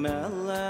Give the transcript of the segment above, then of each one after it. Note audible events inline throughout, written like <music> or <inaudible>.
mellow.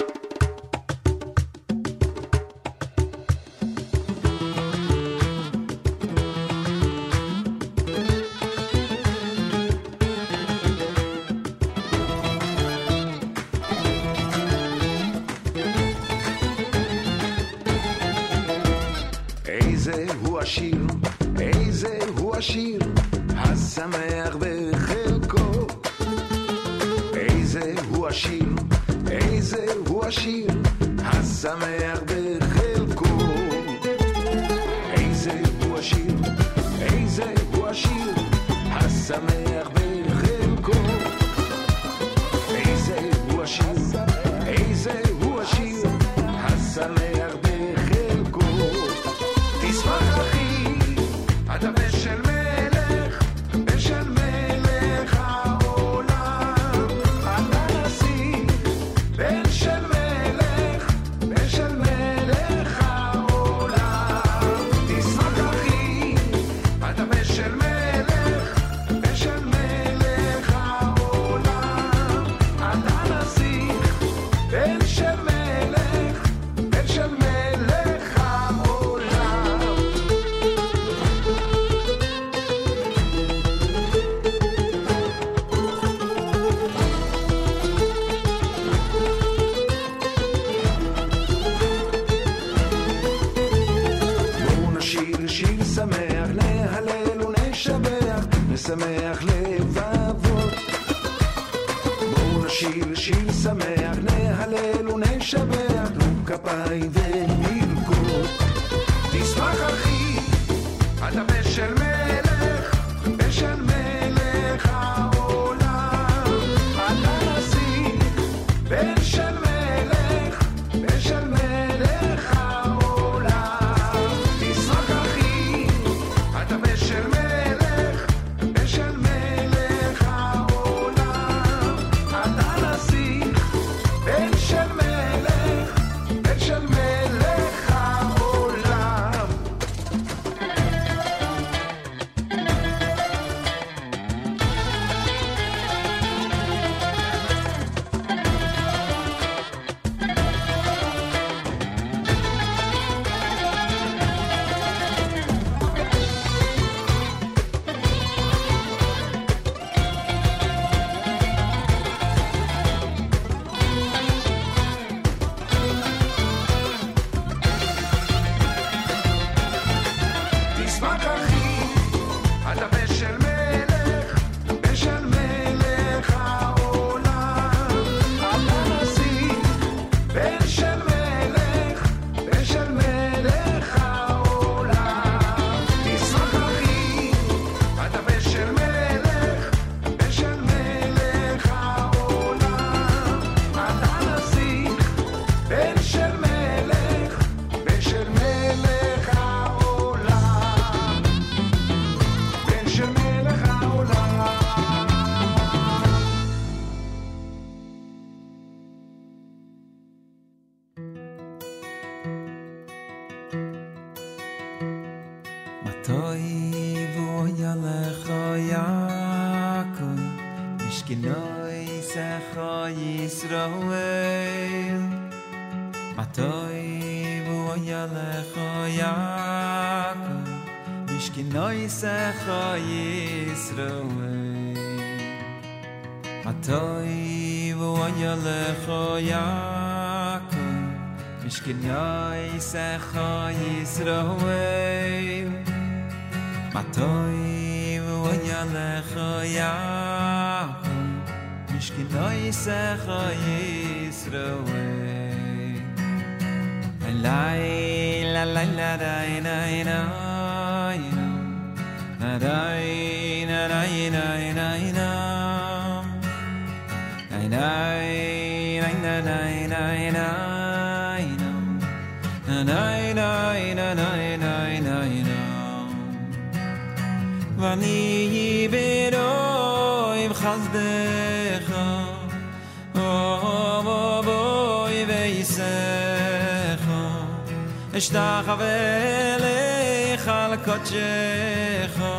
Ochecho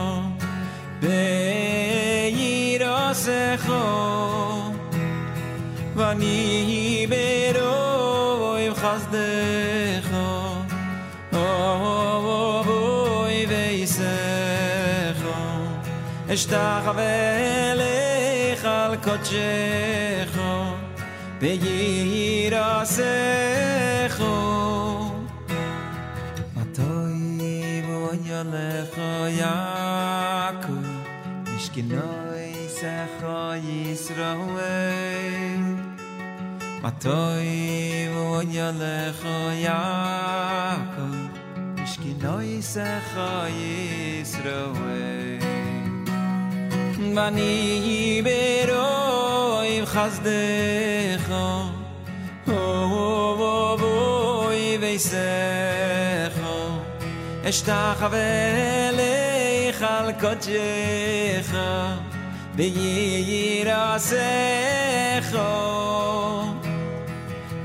Beirosecho Vani Beroim Chazdecho Ovoi Veisecho Eshtach Velech Al Kochecho Beirosecho toy wo ja lech ja ko Ich ki noi se khoi srowe Mani bero im khazde kho o wo i weise kho khavele khal ko kho Be yi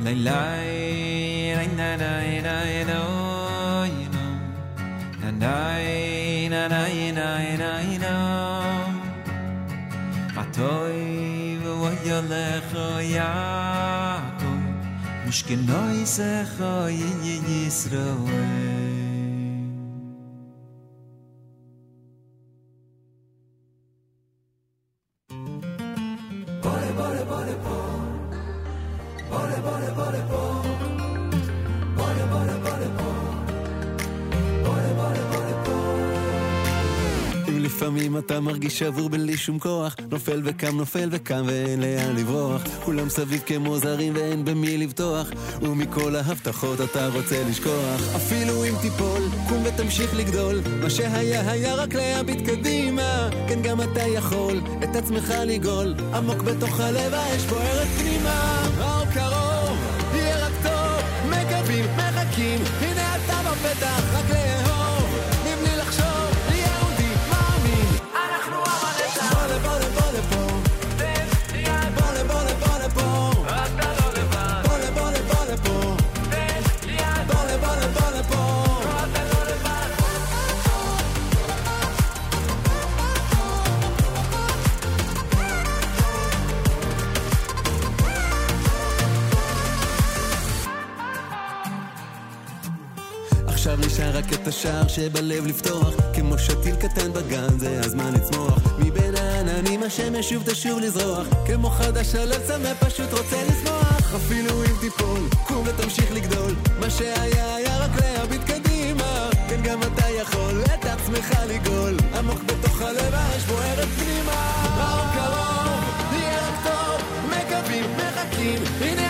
Nay lay nay nay nay nay no you know and i nay nay nay nay no patoy we want your love ya come mushkin noise khay ye ye sro לפעמים אתה מרגיש שבור בלי שום כוח. נופל וקם, נופל וקם ואין לאן לברוח. כולם סביב כמו זרים ואין במי לבטוח. ומכל ההבטחות אתה רוצה לשכוח. אפילו אם תיפול, קום ותמשיך לגדול. מה שהיה היה רק להביט קדימה. כן גם אתה יכול את עצמך לגאול. עמוק בתוך הלב האש בוערת פנימה. האור קרוב, יהיה רק טוב. מקווים, מחכים, הנה אתה בפתח השער שבלב לפתוח כמו שתיל קטן בגן זה הזמן לצמוח. מבין העננים השמש שוב תשוב לזרוח כמו חדש הלב צמא פשוט רוצה לשמוח. אפילו אם תיפול קום ותמשיך לגדול. מה שהיה היה רק להביט קדימה. כן גם אתה יכול את עצמך לגאול. עמוק בתוך הלב האש בוערת פנימה. האור קרוב? יהיה רק טוב. מקווים מחכים. הנה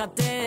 déjate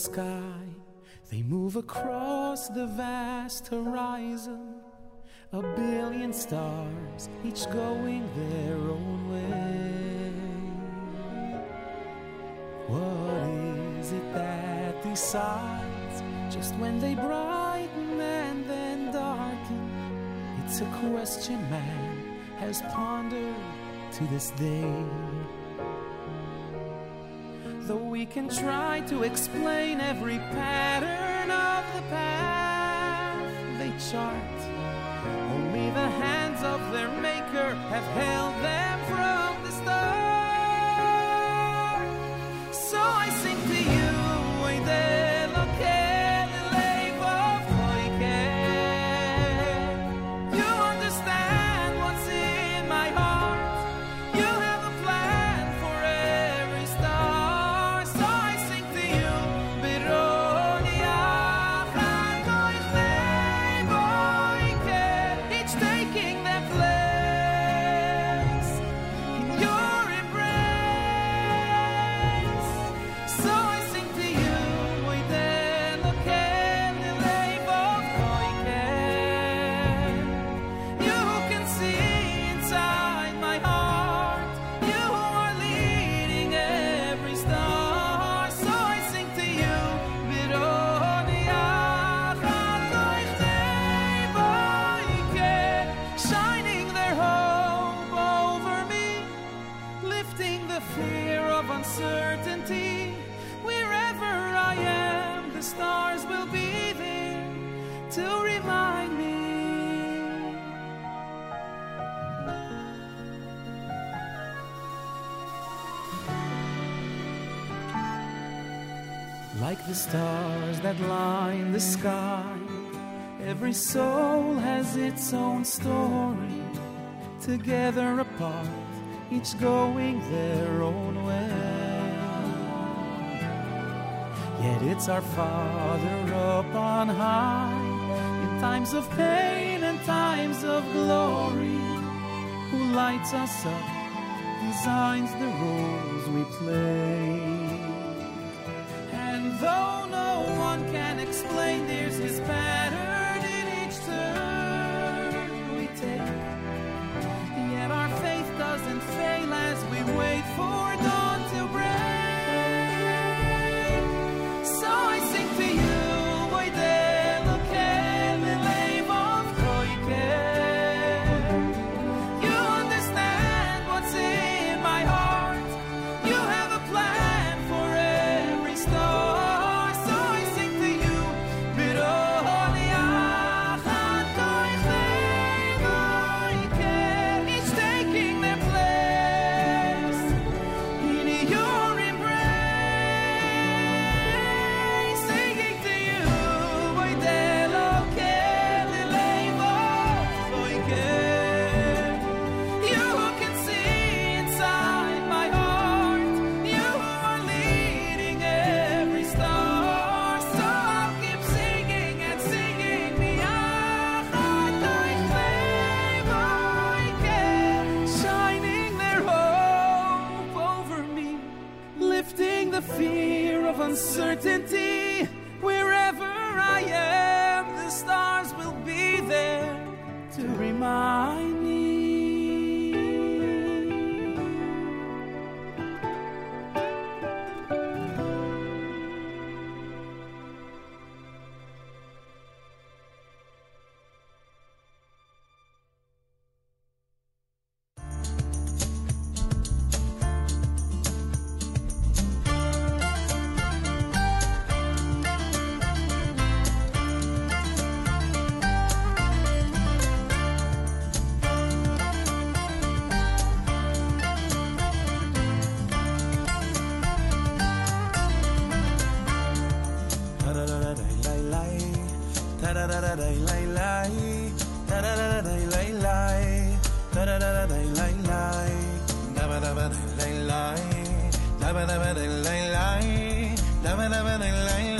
sky, they move across the vast horizon. A billion stars, each going their own way. What is it that decides just when they brighten and then darken? It's a question man has pondered to this day. Though we can try to explain every pattern of the path they chart, only the hands of their maker have held. stars that line the sky. Every soul has its own story. Together apart, each going their own way. Yet it's our Father up on high. In times of pain and times of glory, who lights us up, designs the roles we play. explain their dame, dame del line, line, dame, dame del line, line.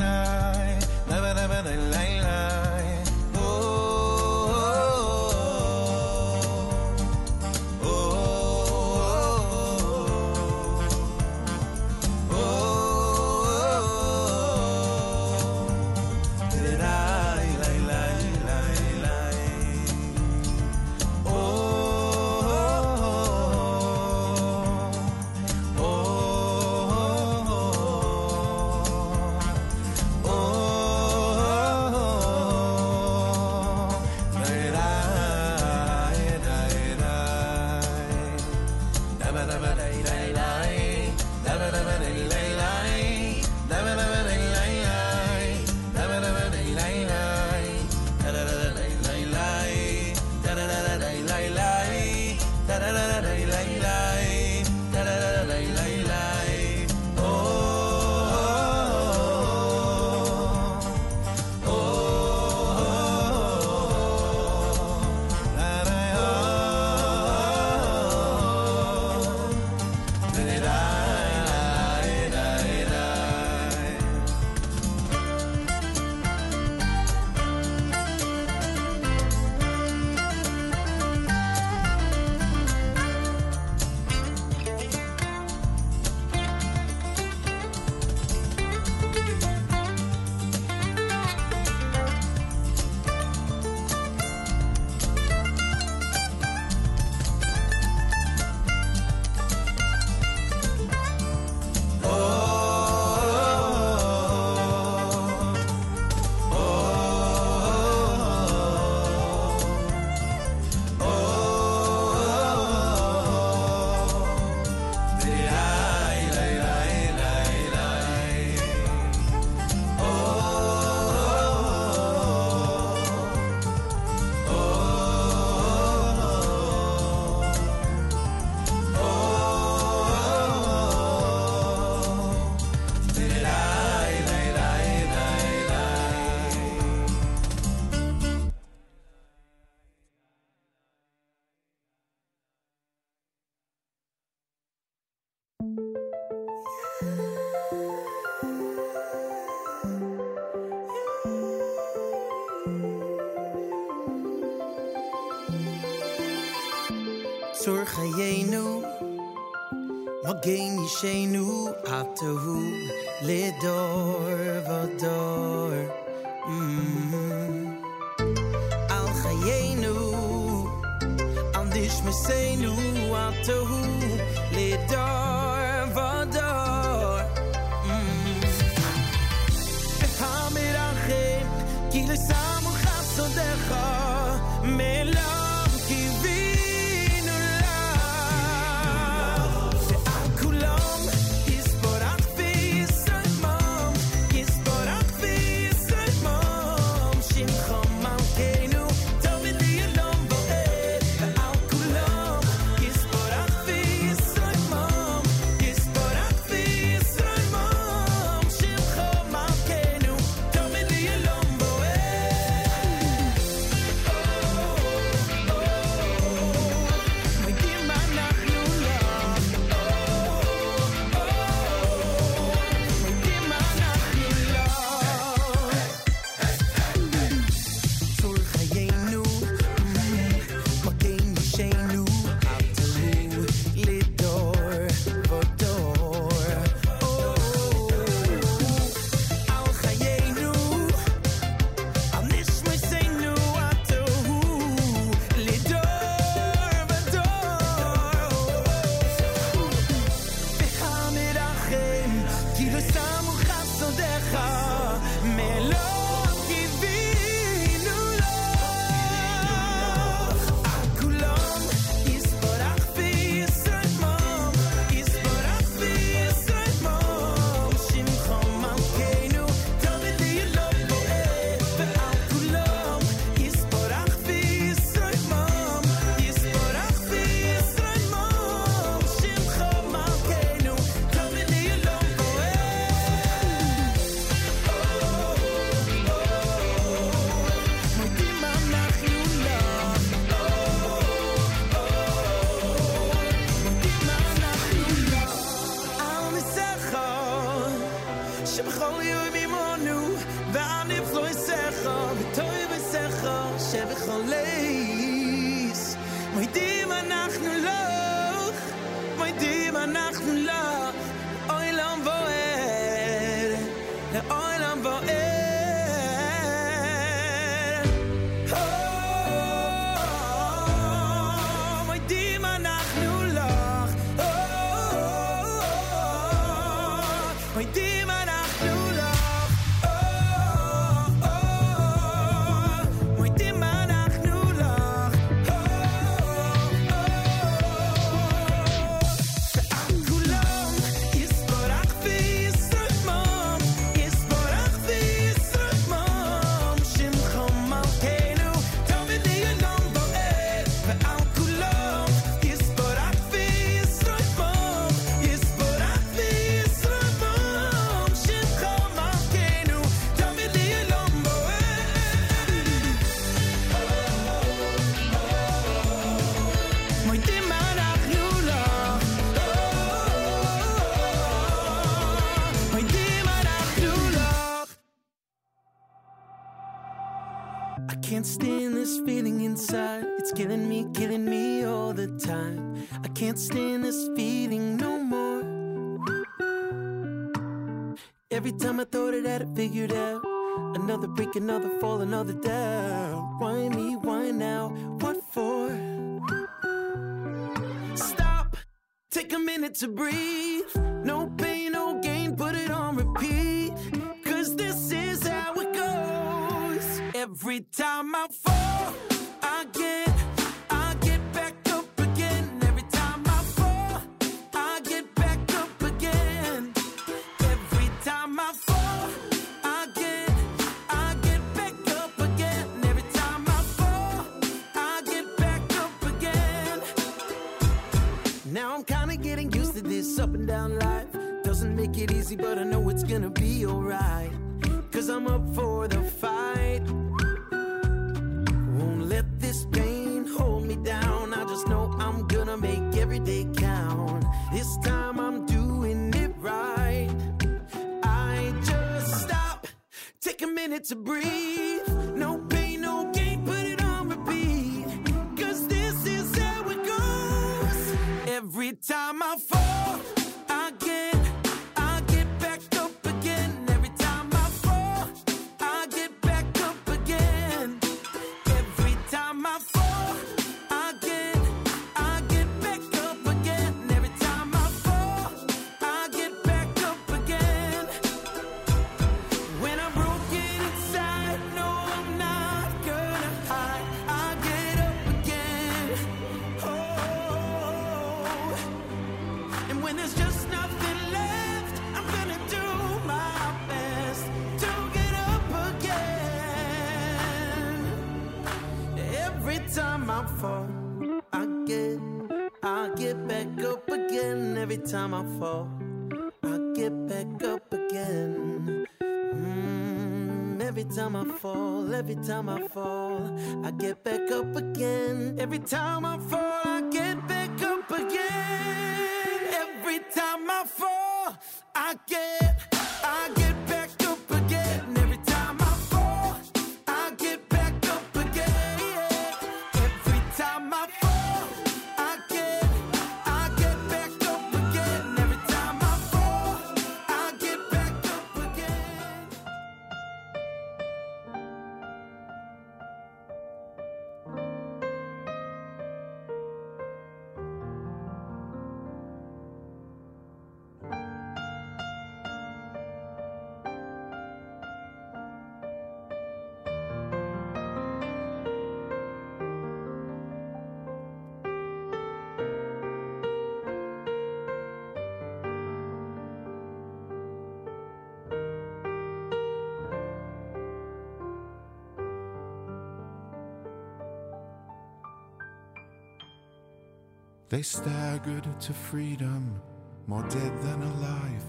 They staggered to freedom, more dead than alive.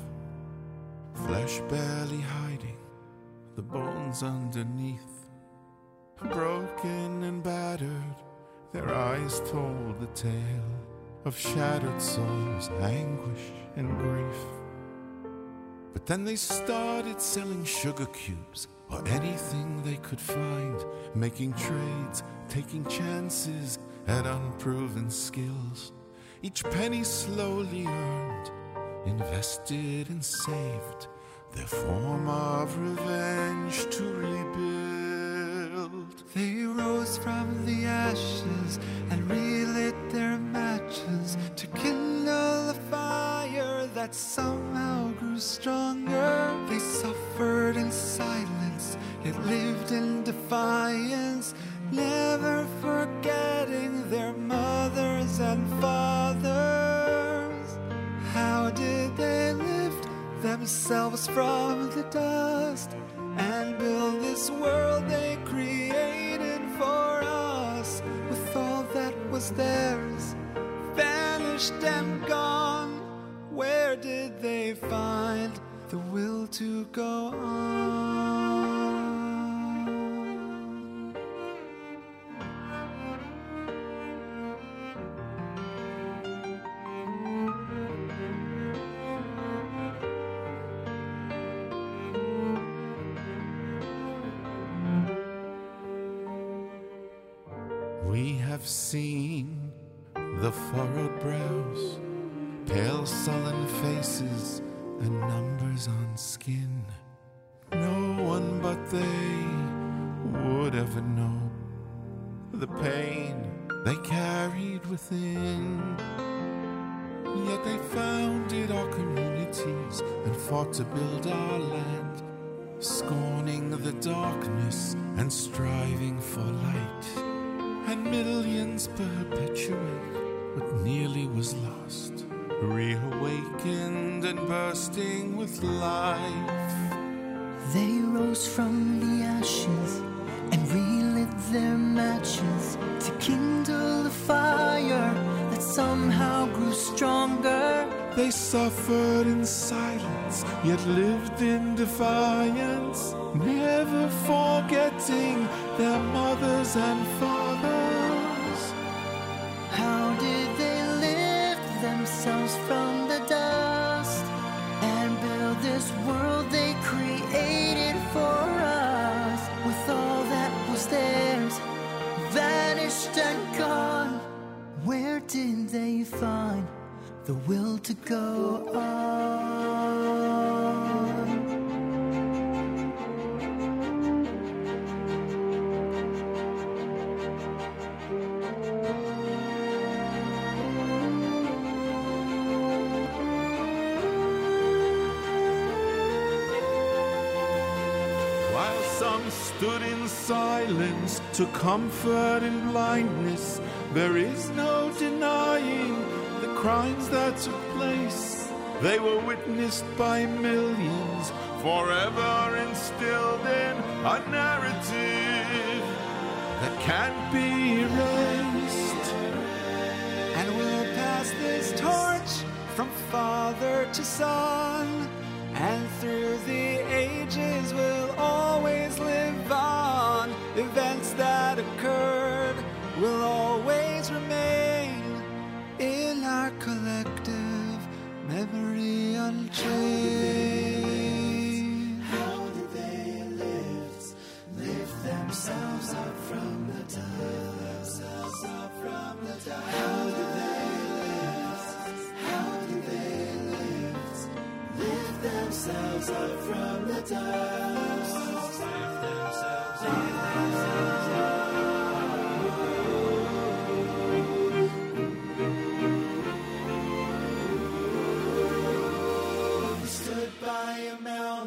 Flesh barely hiding, the bones underneath. Broken and battered, their eyes told the tale of shattered souls, anguish, and grief. But then they started selling sugar cubes or anything they could find, making trades, taking chances at unproven skills. Each penny slowly earned, invested and saved, their form of revenge to rebuild. They rose from the ashes and relit their matches to kindle a fire that somehow grew stronger. They suffered in silence, yet lived in defiance, never forgetting their mothers and fathers. How did they lift themselves from the dust and build this world they created for us with all that was theirs, vanished and gone? Where did they find the will to go on? Have seen the furrowed brows, pale sullen faces, and numbers on skin. No one but they would ever know the pain they carried within. Yet they founded our communities and fought to build our land, scorning the darkness and striving for light. Millions perpetuate what nearly was lost, reawakened and bursting with life. They rose from the ashes and relit their matches to kindle a fire that somehow grew stronger. They suffered in silence, yet lived in defiance, never forgetting their mothers and fathers. To comfort in blindness, there is no denying the crimes that took place. They were witnessed by millions, forever instilled in a narrative that can't be erased. And we'll pass this torch from father to son. How did they lift, themselves up from the dust? Themselves up from the dust. How did they lift? How did they lift? Lift themselves up from the dust.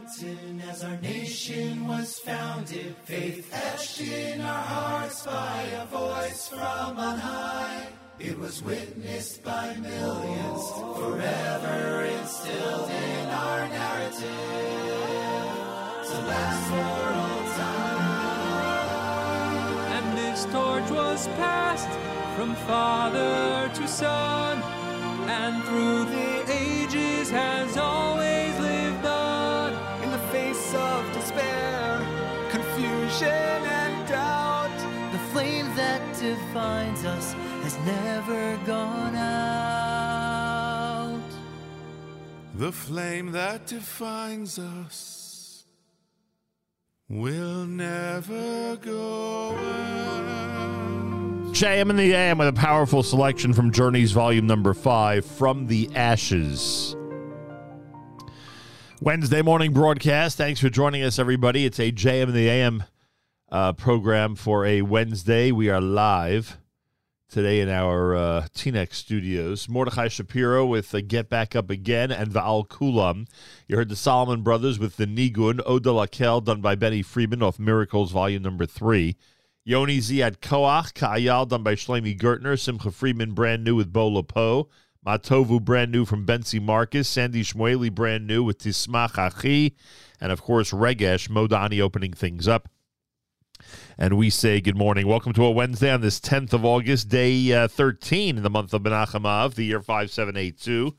Mountain as our nation was founded. Faith etched in our hearts by a voice from on high. It was witnessed by millions, forever instilled in our narrative. To last for all time. And this torch was passed from father to son, and through the ages has always confusion, and doubt. The flame that defines us has never gone out. The flame that defines us will never go out. JM in the AM with a powerful selection from Journey's volume number five, From the Ashes. Wednesday morning broadcast. Thanks for joining us, everybody. It's a JM in the AM uh, program for a Wednesday. We are live today in our uh, TNEX studios. Mordechai Shapiro with uh, Get Back Up Again and Va'al Kulam. You heard the Solomon Brothers with the Nigun, Oda Lakel, done by Benny Friedman off Miracles, volume number three. Yoni Ziad Koach, Ka'ayal, done by Shlomi Gertner. Simcha Friedman, brand new with Bola Poe. Matovu, brand new from Bentzi Marcus. Sandy Shmueli, brand new with Tismach Achi. And of course, Regesh, Modani opening things up. And we say good morning. Welcome to a Wednesday on this 10th of August, day uh, 13 in the month of Menachem Av, the year 5782.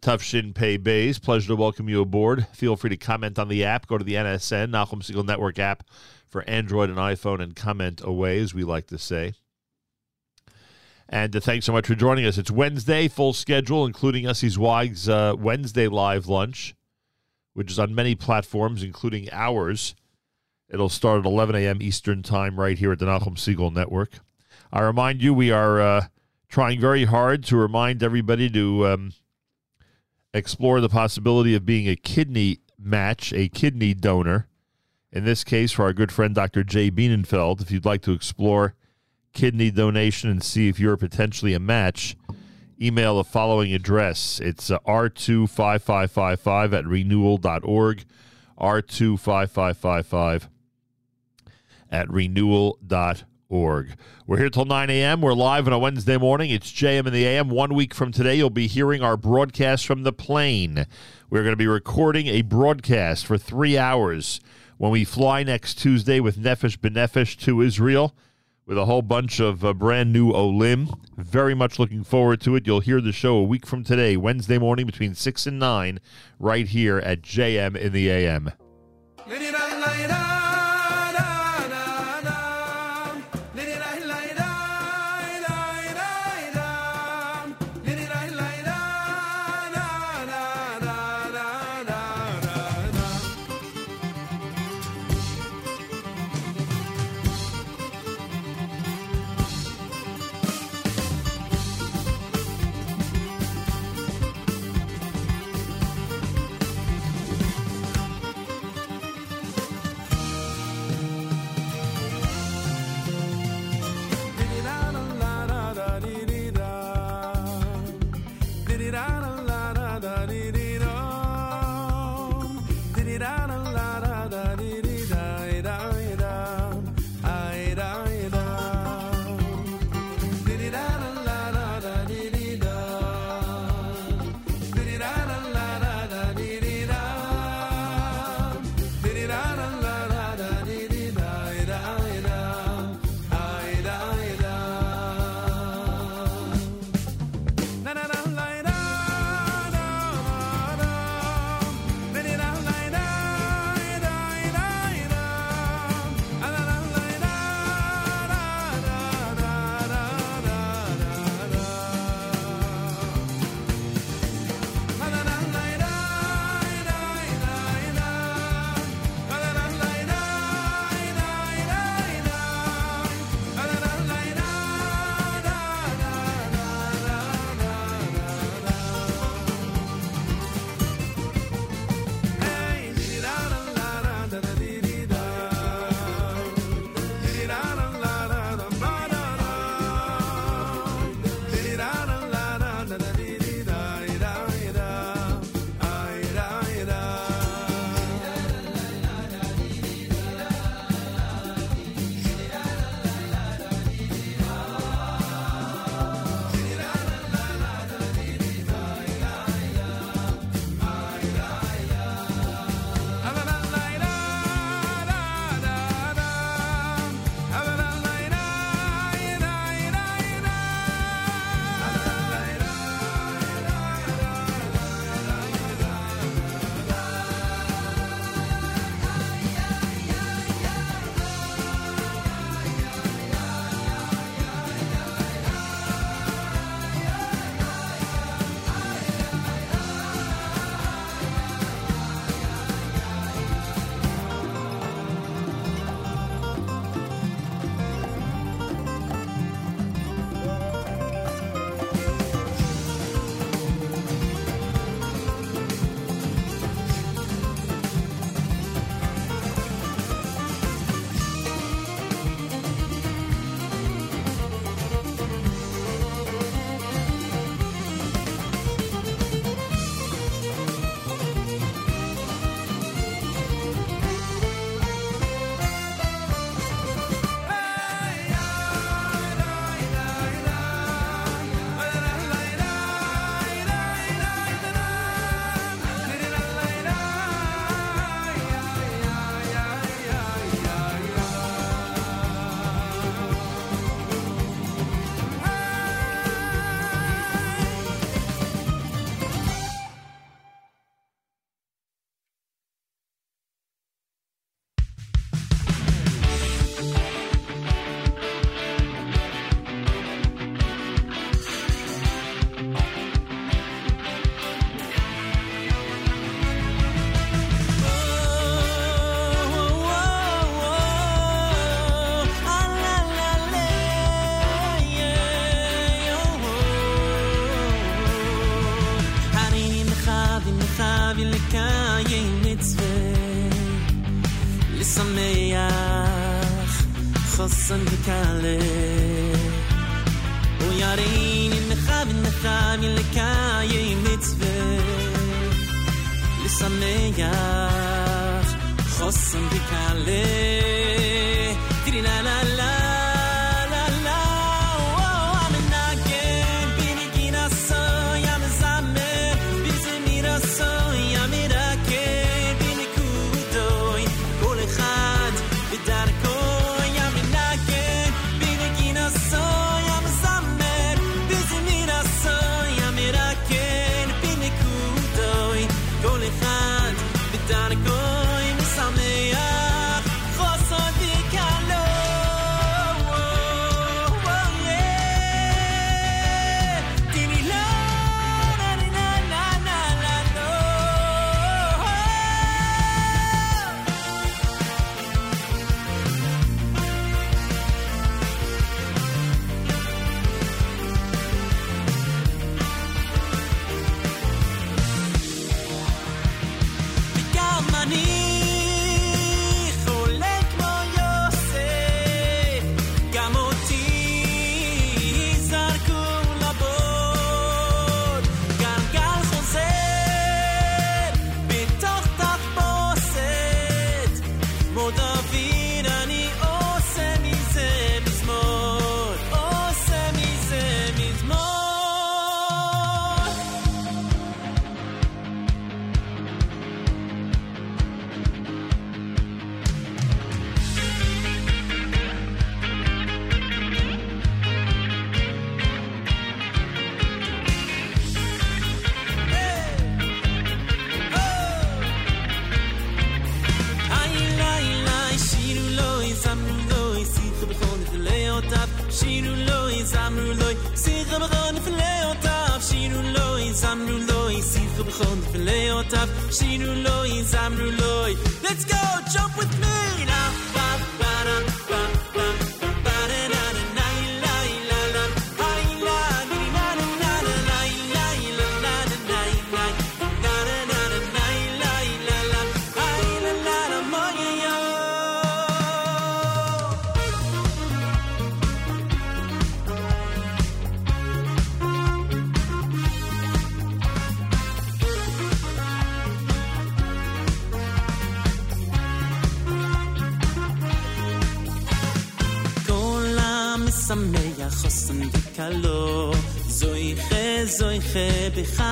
Tough Shin Pay Bays. Pleasure to welcome you aboard. Feel free to comment on the app. Go to the NSN, Nachum Segal Network app for Android and iPhone and comment away, as we like to say. And uh, thanks so much for joining us. It's Wednesday, full schedule, including Ussie Zweig's uh, Wednesday live lunch, which is on many platforms, including ours. It'll start at 11 a.m. Eastern Time right here at the Nachum Segal Network. I remind you, we are uh, trying very hard to remind everybody to um, explore the possibility of being a kidney match, a kidney donor. In this case, for our good friend Dr. Jay Bienenfeld, if you'd like to explore kidney donation and see if you're potentially a match, email the following address. It's uh, r25555 at renewal.org, r25555 at renewal.org. We're here till 9 a.m. We're live on a Wednesday morning. It's JM in the AM. One week from today, you'll be hearing our broadcast from the plane. We're going to be recording a broadcast for three hours when we fly next Tuesday with Nefesh B'Nefesh to Israel with a whole bunch of uh, brand new Olim. Very much looking forward to it. You'll hear the show a week from today, Wednesday morning between 6 and 9, right here at JM in the AM.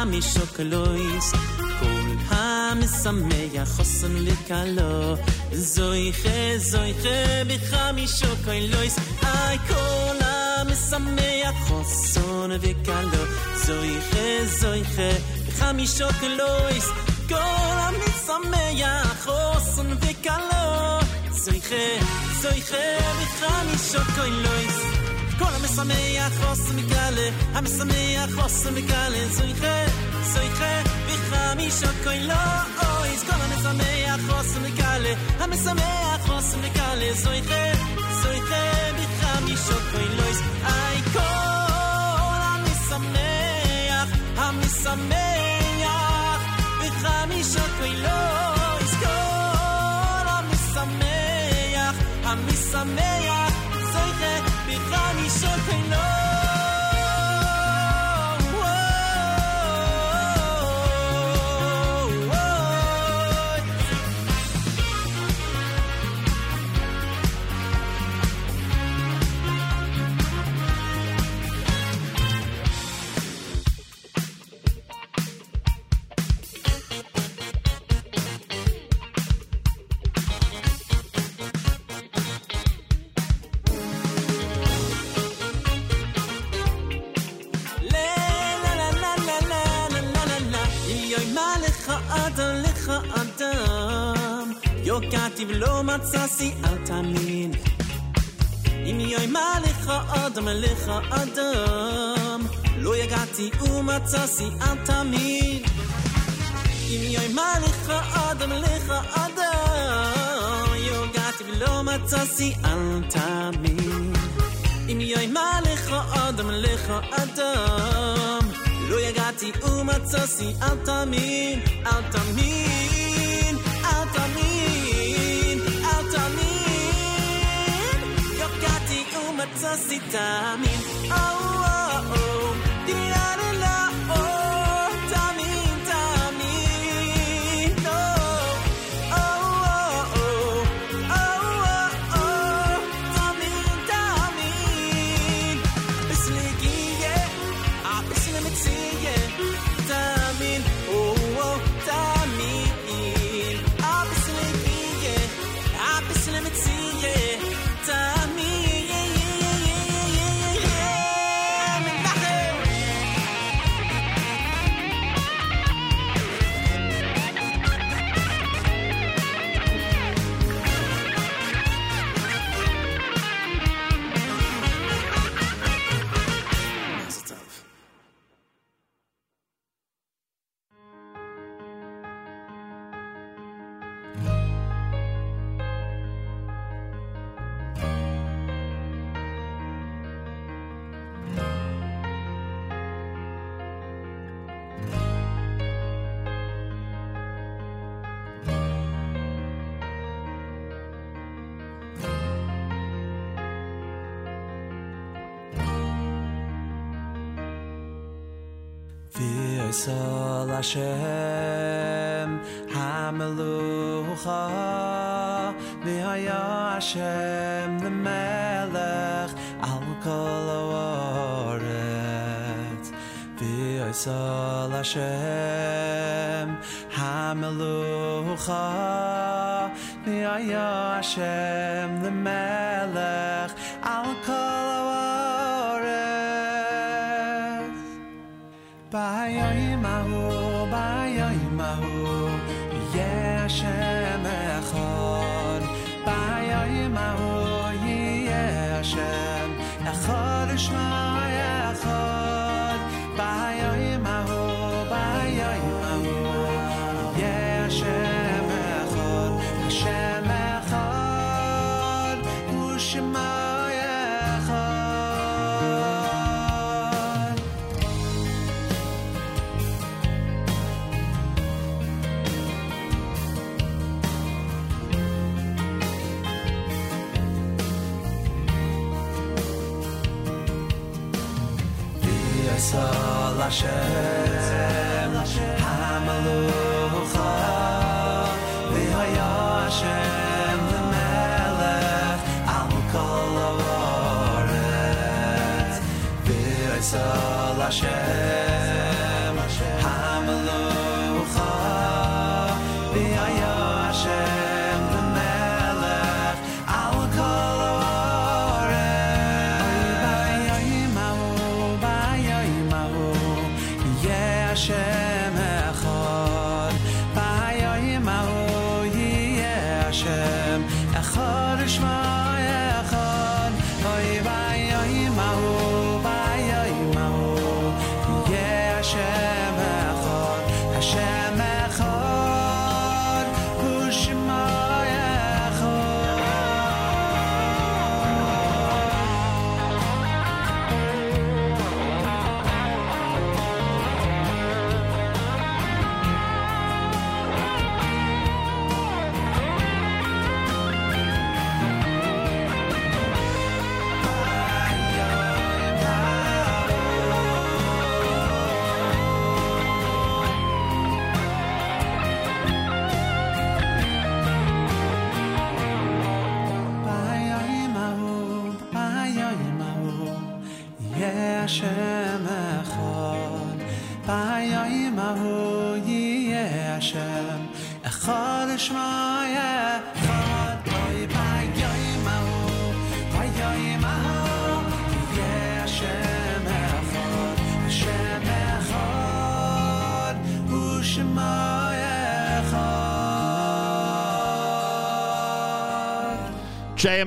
בחמישו קלויס כל המשמח חוסן וקלו זויכה זויכה בחמישו קלויס איי כל המשמח חוסן וקלו זויכה זויכה בחמישו קלויס כל המשמח חוסן וקלו זויכה זויכה בחמישו קלויס כל המשמח חוסן מגלה, המשמח חוסן מגלה, זויכה, זויכה, בחמישו קוילויס, כל המשמח חוסן מגלה, המשמח חוסן מגלה, זויכה, זויכה, בחמישו קוילויס, איי כל המשמח, המשמח, בחמישו קוילויס, כל המשמח, המשמח, Bitani Sotelo. רצה שיאן תמיד. אם יוי מה לך אדם לך אדם, יוגעתי ולא מצא שיאן תמיד. אם יוי מה לך אדם לך אדם, לא יגעתי ומצא שיאן תמיד, אל תמיד, אל תמיד, אל תמיד. יוגעתי ומצא שיאן תמיד. Al kol ha'oretz V'yisol Hashem Hamelucha V'haya Hashem Hashem Hamalucha V'haya Hashem Al kol Hashem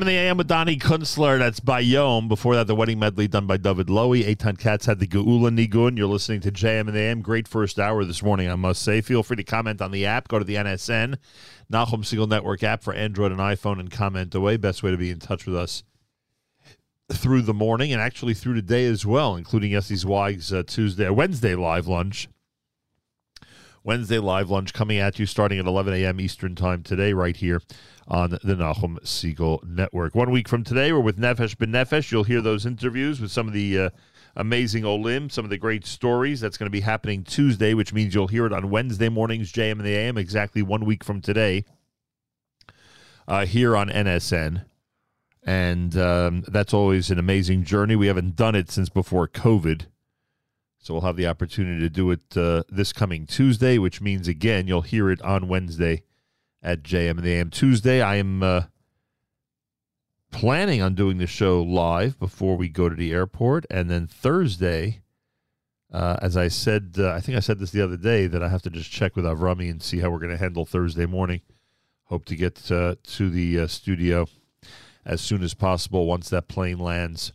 The AM with Donnie Kunstler. That's by Yom. Before that, the wedding medley done by David Lowy. Eitan Katz had the Geula Nigun. You're listening to JM and AM. Great first hour this morning, I must say. Feel free to comment on the app. Go to the NSN, Nachum Segal Network app for Android and iPhone and comment away. Best way to be in touch with us through the morning and actually through today as well, including Essie's Wags uh, Tuesday, Wednesday live lunch Wednesday live lunch coming at you starting at 11 a.m. Eastern Time today, right here on the Nachum Segal Network. One week from today, we're with Nefesh Ben Nefesh. You'll hear those interviews with some of the uh, amazing Olim, some of the great stories. That's going to be happening Tuesday, which means you'll hear it on Wednesday mornings, JM and the AM, exactly one week from today, uh, here on NSN. And um, that's always an amazing journey. We haven't done it since before COVID. So we'll have the opportunity to do it uh, this coming Tuesday, which means, again, you'll hear it on Wednesday at JM in the AM. Tuesday, I am uh, planning on doing the show live before we go to the airport. And then Thursday, uh, as I said, uh, I think I said this the other day, that I have to just check with Avrami and see how we're going to handle Thursday morning. Hope to get uh, to the uh, studio as soon as possible once that plane lands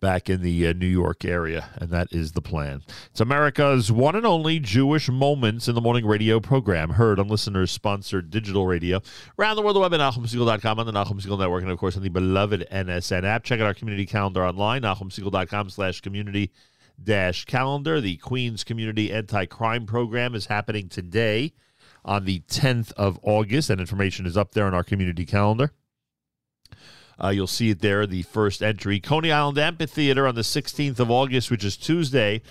back in the uh, New York area, and that is the plan. It's America's one and only Jewish Moments in the Morning radio program, heard on listeners sponsored digital radio around the world, the web at NachumSegal.com, on the Nachum Segal Network, and of course on the beloved NSN app. Check out our community calendar online, NachumSegal.com slash community dash calendar. The Queens Community Anti-Crime Program is happening today on the 10th of August, and information is up there on our community calendar. Uh, you'll see it there, the first entry. Coney Island Amphitheater on the 16th of August, which is Tuesday,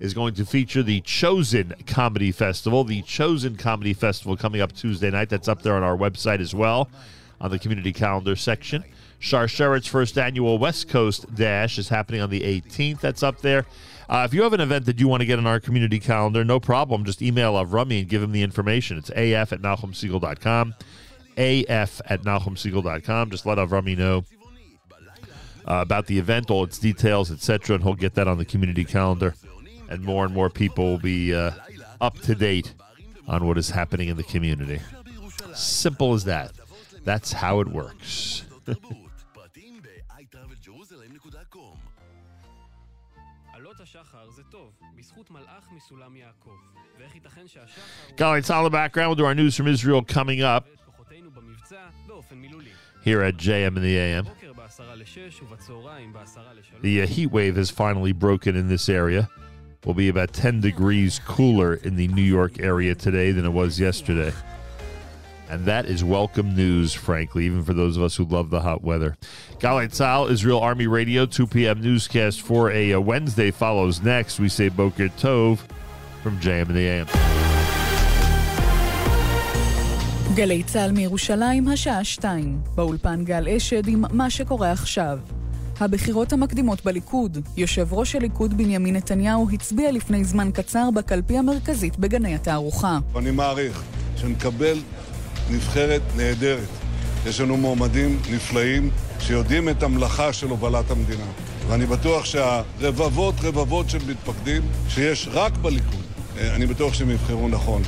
is going to feature the Chosen Comedy Festival. The Chosen Comedy Festival coming up Tuesday night. That's up there on our website as well, on the community calendar section. Sharsheret's first annual West Coast Dash is happening on the 18th. That's up there. Uh, if you have an event that you want to get on our community calendar, no problem. Just email Avrami and give him the information. It's af at nachumsegal.com af at nachumsegal.com. Just let Avrami know uh, about the event, all its details, etc., and he'll get that on the community calendar. And more and more people will be uh, up to date on what is happening in the community. Simple as that. That's how it works. <laughs> Golly, it's all the background. We'll do our news from Israel coming up. Here at JM in the AM. The uh, heat wave has finally broken in this area. Will be about 10 degrees cooler in the New York area today than it was yesterday. And that is welcome news, frankly, even for those of us who love the hot weather. Galei Tzahal, Israel Army Radio, 2 p.m. newscast for a, Wednesday follows next. We say Boker Tov from JM in the AM. גלי צה"ל מירושלים, השעה שתיים. באולפן גל אשד עם מה שקורה עכשיו. הבחירות המקדימות בליכוד. יושב ראש הליכוד בנימין נתניהו הצביע לפני זמן קצר בקלפי המרכזית בגני התערוכה. אני מעריך שנקבל נבחרת נהדרת. יש לנו מועמדים נפלאים שיודעים את המלאכה של הובלת המדינה. ואני בטוח שהרבבות רבבות של מתפקדים שיש רק בליכוד, אה, אני בטוח שהם יבחרו נכון.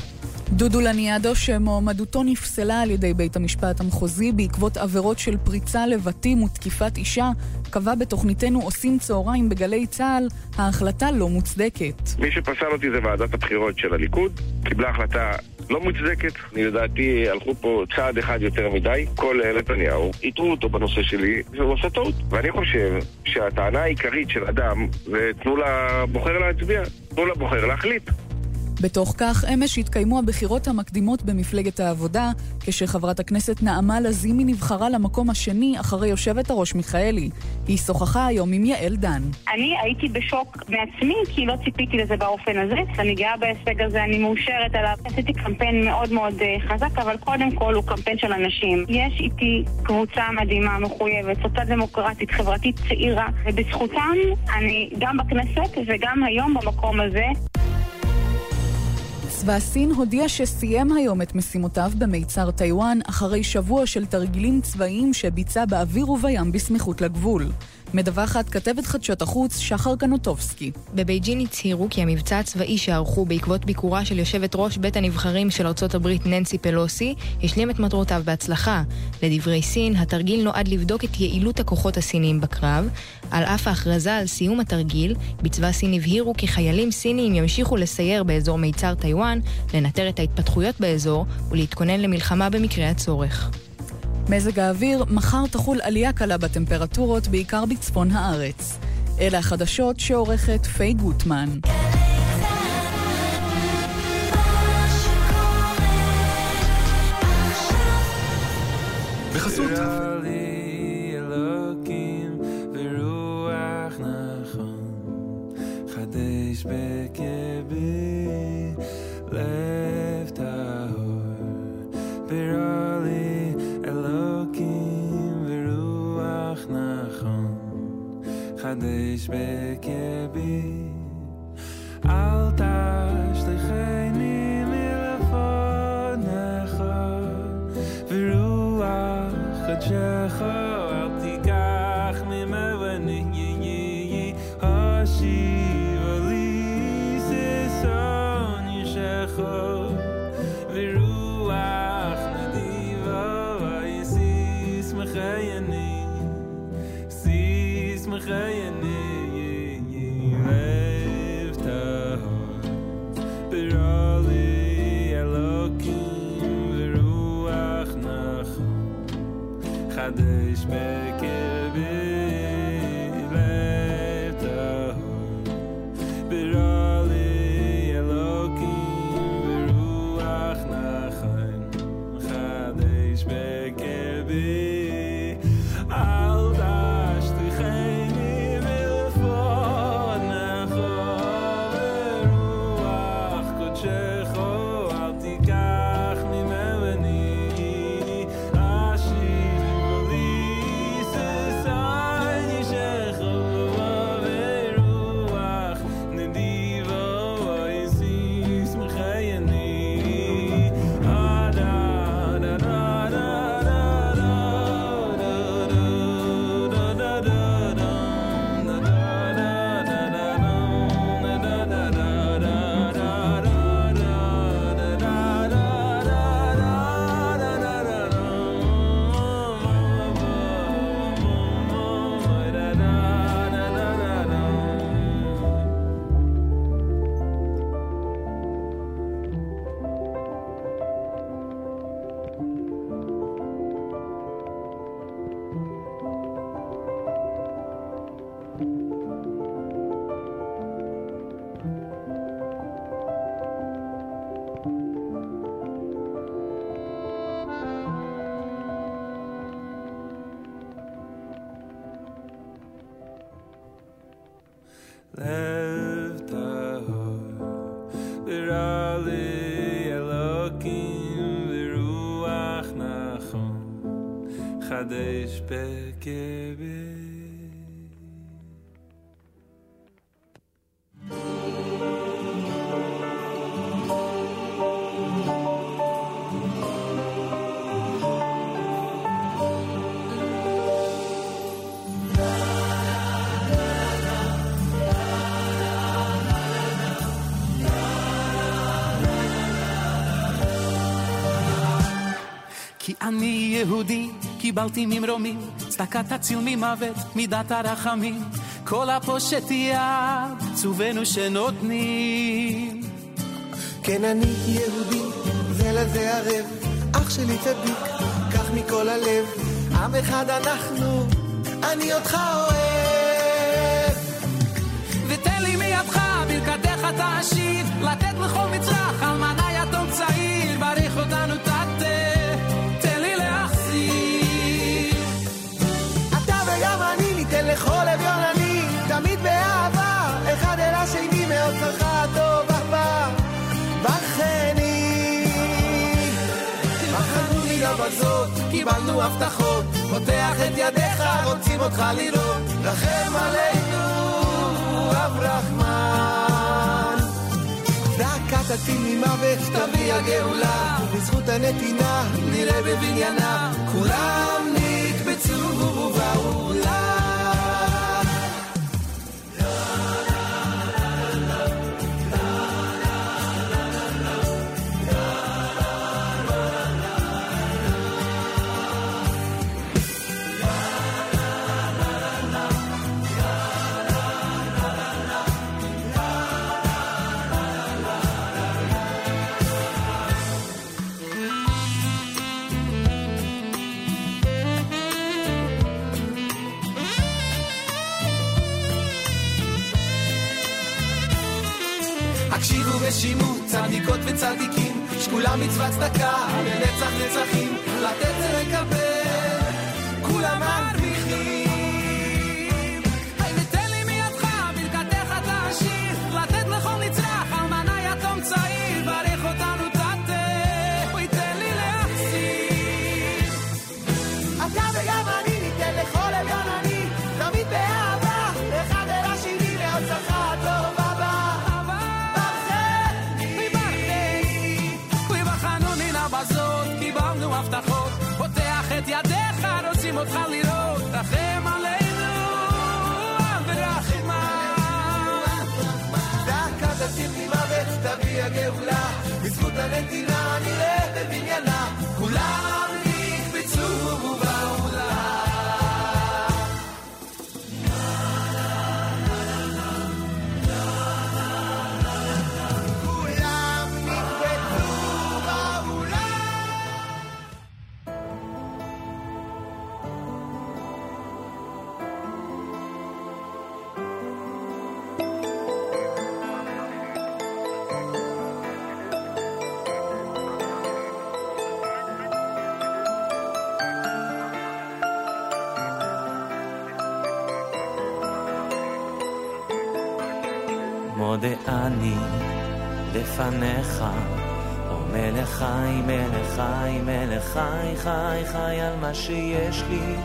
דודו לניאדו, שמועמדותו נפסלה על ידי בית המשפט המחוזי בעקבות עבירות של פריצה לבתים ותקיפת אישה, קבע בתוכניתנו עושים צהריים בגלי צה"ל, ההחלטה לא מוצדקת. מי שפסל אותי זה ועדת הבחירות של הליכוד, קיבלה החלטה לא מוצדקת, אני לדעתי הלכו פה צעד אחד יותר מדי, כולל נתניהו, איתרו אותו בנושא שלי, והוא עושה טעות. ואני חושב שהטענה העיקרית של אדם זה תנו לבוחר להצביע, תנו לבוחר להחליט. בתוך כך, אמש התקיימו הבחירות המקדימות במפלגת העבודה, כשחברת הכנסת נעמה לזימי נבחרה למקום השני אחרי יושבת הראש מיכאלי. היא שוחחה היום עם יעל דן. אני הייתי בשוק מעצמי, כי לא ציפיתי לזה באופן הזה. אני גאה בהישג הזה, אני מאושרת עליו. עשיתי קמפיין מאוד מאוד אה, חזק, אבל קודם כל הוא קמפיין של אנשים. יש איתי קבוצה מדהימה, מחויבת, סוציאל דמוקרטית, חברתית צעירה, ובזכותם אני גם בכנסת וגם היום במקום הזה. צבא סין הודיע שסיים היום את משימותיו במיצר טיוואן אחרי שבוע של תרגילים צבאיים שביצע באוויר ובים בסמיכות לגבול. מדווחת כתבת חדשות החוץ שחר קנוטובסקי. בבייג'ין הצהירו כי המבצע הצבאי שערכו בעקבות ביקורה של יושבת ראש בית הנבחרים של ארצות הברית ננסי פלוסי השלים את מטרותיו בהצלחה. לדברי סין, התרגיל נועד לבדוק את יעילות הכוחות הסיניים בקרב. על אף ההכרזה על סיום התרגיל, בצבא סין הבהירו כי חיילים סינים ימשיכו לסייר באזור מיצר טיוואן, לנטר את ההתפתחויות באזור ולהתכונן למלחמה במקרה הצורך. מזג האוויר, מחר תחול עלייה קלה בטמפרטורות, בעיקר בצפון הארץ. אלה החדשות שעורכת פיי גוטמן. בחסות. אלוקים ורוח נכון, חדש בקר די שפּרעך בי אני יהודי, קיבלתי ממרומים, צדקת תציל ממוות, מידת הרחמים. כל הפושט יד, צווינו שנותנים. כן אני יהודי, זה לזה ערב, אח שלי צדיק, קח מכל הלב, עם אחד אנחנו, אני אותך אוהב. ותן לי מידך, ברכתך תשיב, לתת לכל מצרך, אלמנה יתום צעיר, קיבלנו הבטחות, פותח את ידיך, רוצים אותך לראות, רחם עלינו, אב רחמן. עתיד ממוות, תביא הגאולה, בזכות הנתינה, נראה בבניינה, כולם נקבצו וצדיקים, שקולה מצוות צדקה, לנצח נצחים, לתת זה לקבל. את ידיך, רוצים אותך לראות, תחם עלינו, ברחמה. דקה תציב לי מוות, תביא הגאולה, בזכות הנתינה נראה בבניינה. אני לפניך, או מלך חי, מלך חי, מלך חי, חי, חי על מה שיש לי,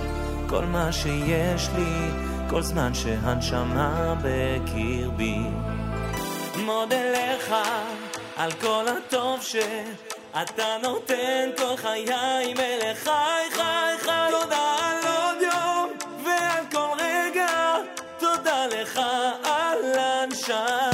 כל מה שיש לי, כל זמן שהנשמה בקרבי. מודה לך על כל הטוב שאתה נותן כל חיי, מלך חי, חי, חי, לא תודה על עוד יום ועל כל רגע, תודה לך על הנשמה.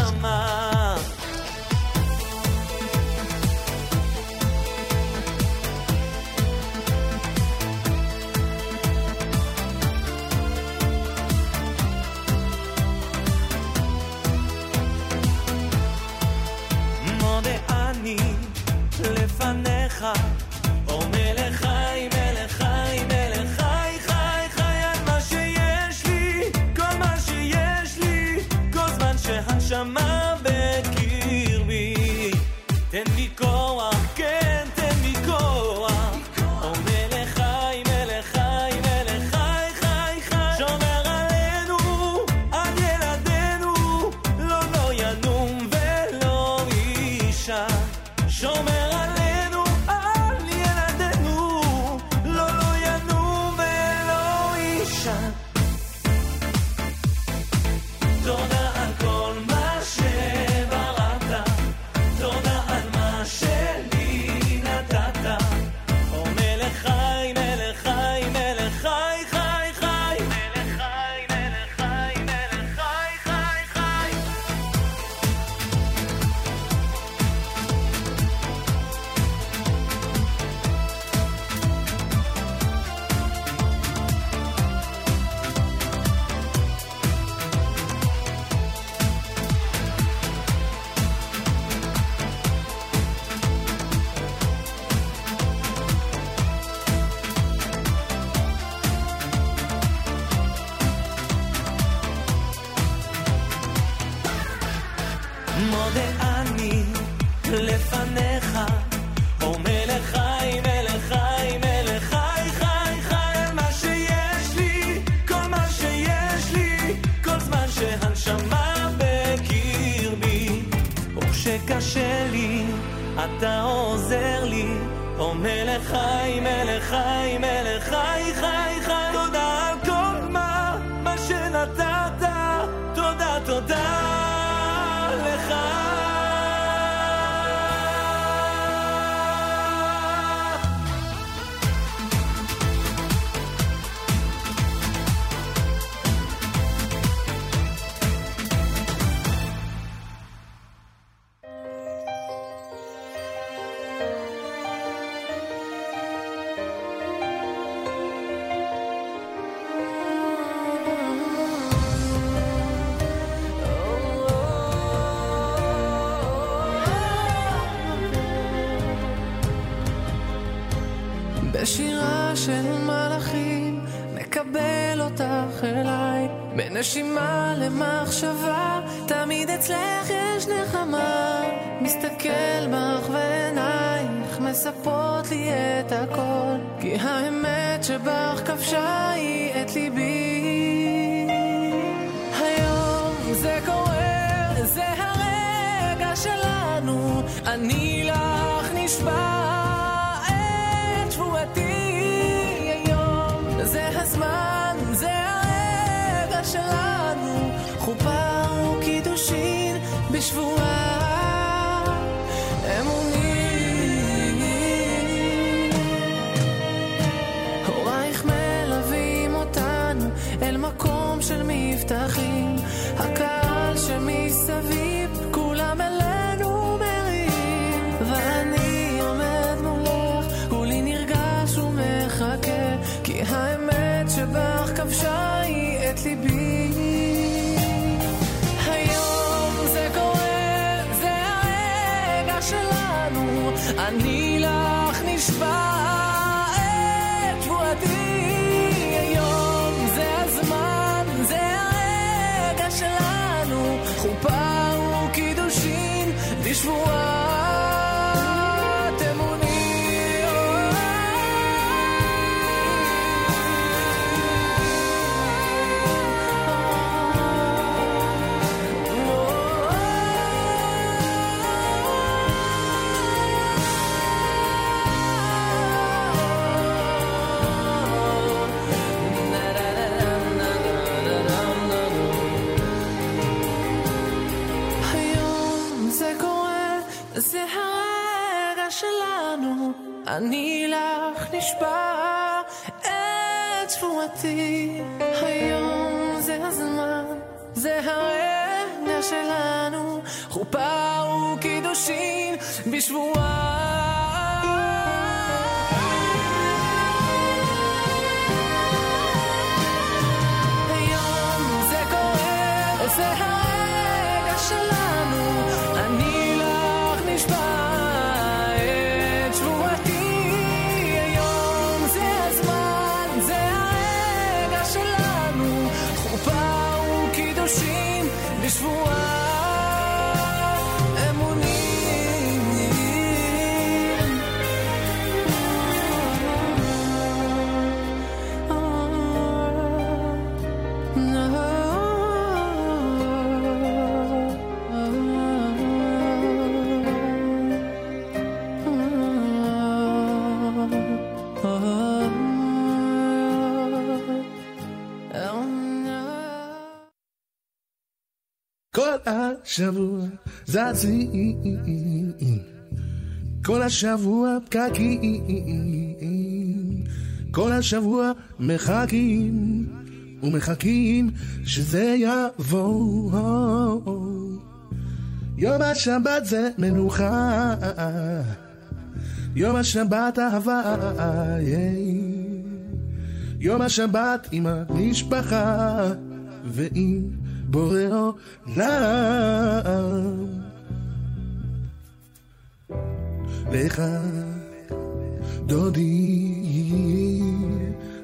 חיים זזים, כל השבוע פקקים, כל השבוע מחכים. ומחכים שזה יבוא. יום השבת זה מנוחה, יום השבת אהבה, יום השבת עם המשפחה. ועם בורא עולם. לך דודי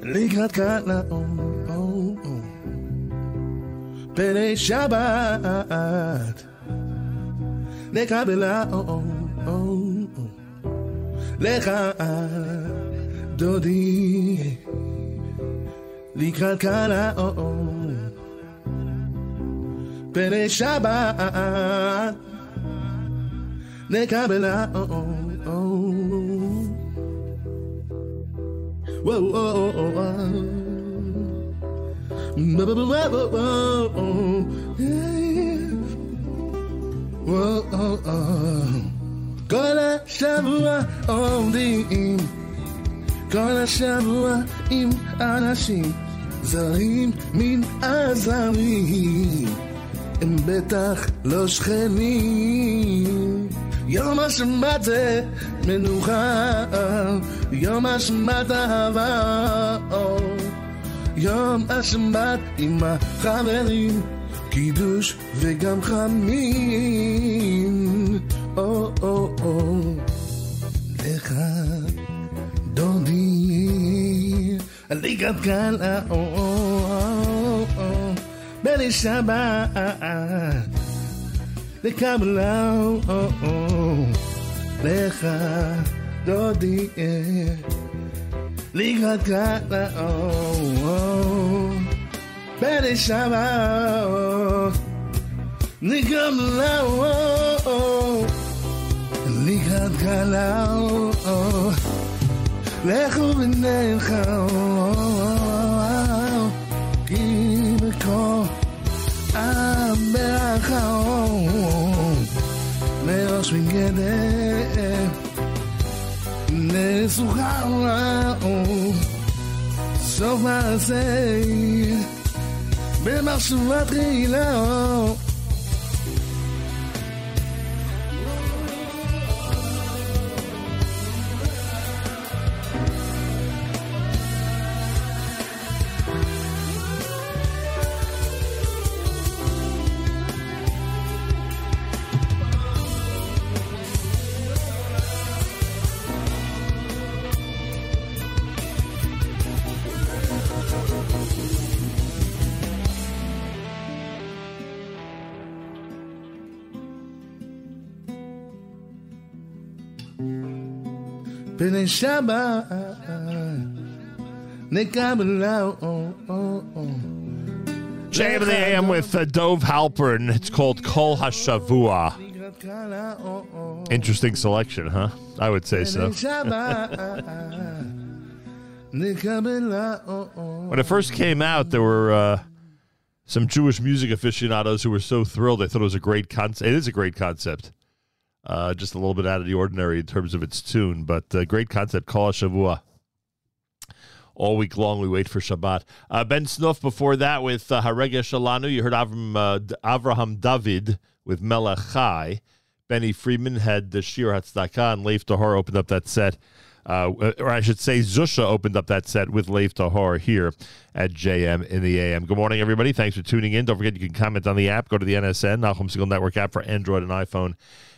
לקראת כאן האור פני שבת נקבל האור לך דודי לקראת כאן האור פני שבת נקבל האור וואו וואו כל השבוע עומדים כל השבוע עם אנשים זרים מן הזרים הם בטח לא שכנים יום השבת זה מנוחה יום השבת אהבה יום השבת עם החברים קידוש וגם חמים או או או לך דודי לקראת כאן האור בני שבת לקבלה לך דודי לקראת כאן האור בני שבת לקבלה לקראת כאן האור לכו ונלכו כי בכל הברכה לראש מגדר נסוכה סוף מעשה במחשבה תחילה JM the AM with uh, Dove Halpern. It's called Kol Hashavua. Interesting selection, huh? I would say so. When it first came out, there were uh, some Jewish music aficionados who were so thrilled. They thought it was a great concept. It is a great concept. Uh, just a little bit out of the ordinary in terms of its tune, but uh, great concept. Kol Shavua. All week long, we wait for Shabbat. Uh, ben Snuff before that with uh, Harega Shalanu. You heard Avram, uh, Avraham David with Melech Chai. Benny Friedman had the Shir Hatzdaka, and Lev Tahor opened up that set. Uh, or I should say, Zusha opened up that set with Lev Tahor here at JM in the AM. Good morning, everybody. Thanks for tuning in. Don't forget you can comment on the app. Go to the NSN, Nachum Segal Network app for Android and iPhone,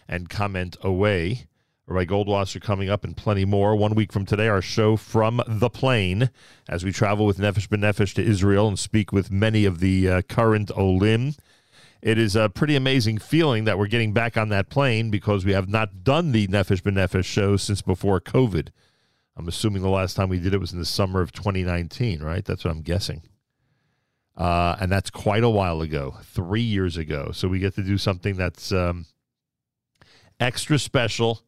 and comment away. Rabbi Goldwasser coming up and plenty more. One week from today, our show from the plane as we travel with Nefesh B'Nefesh to Israel and speak with many of the uh, current Olim. It is a pretty amazing feeling that we're getting back on that plane because we have not done the Nefesh B'Nefesh show since before COVID. I'm assuming the last time we did it was in the summer of 2019, right? That's what I'm guessing. Uh, and that's quite a while ago, three years ago. So we get to do something that's um, extra special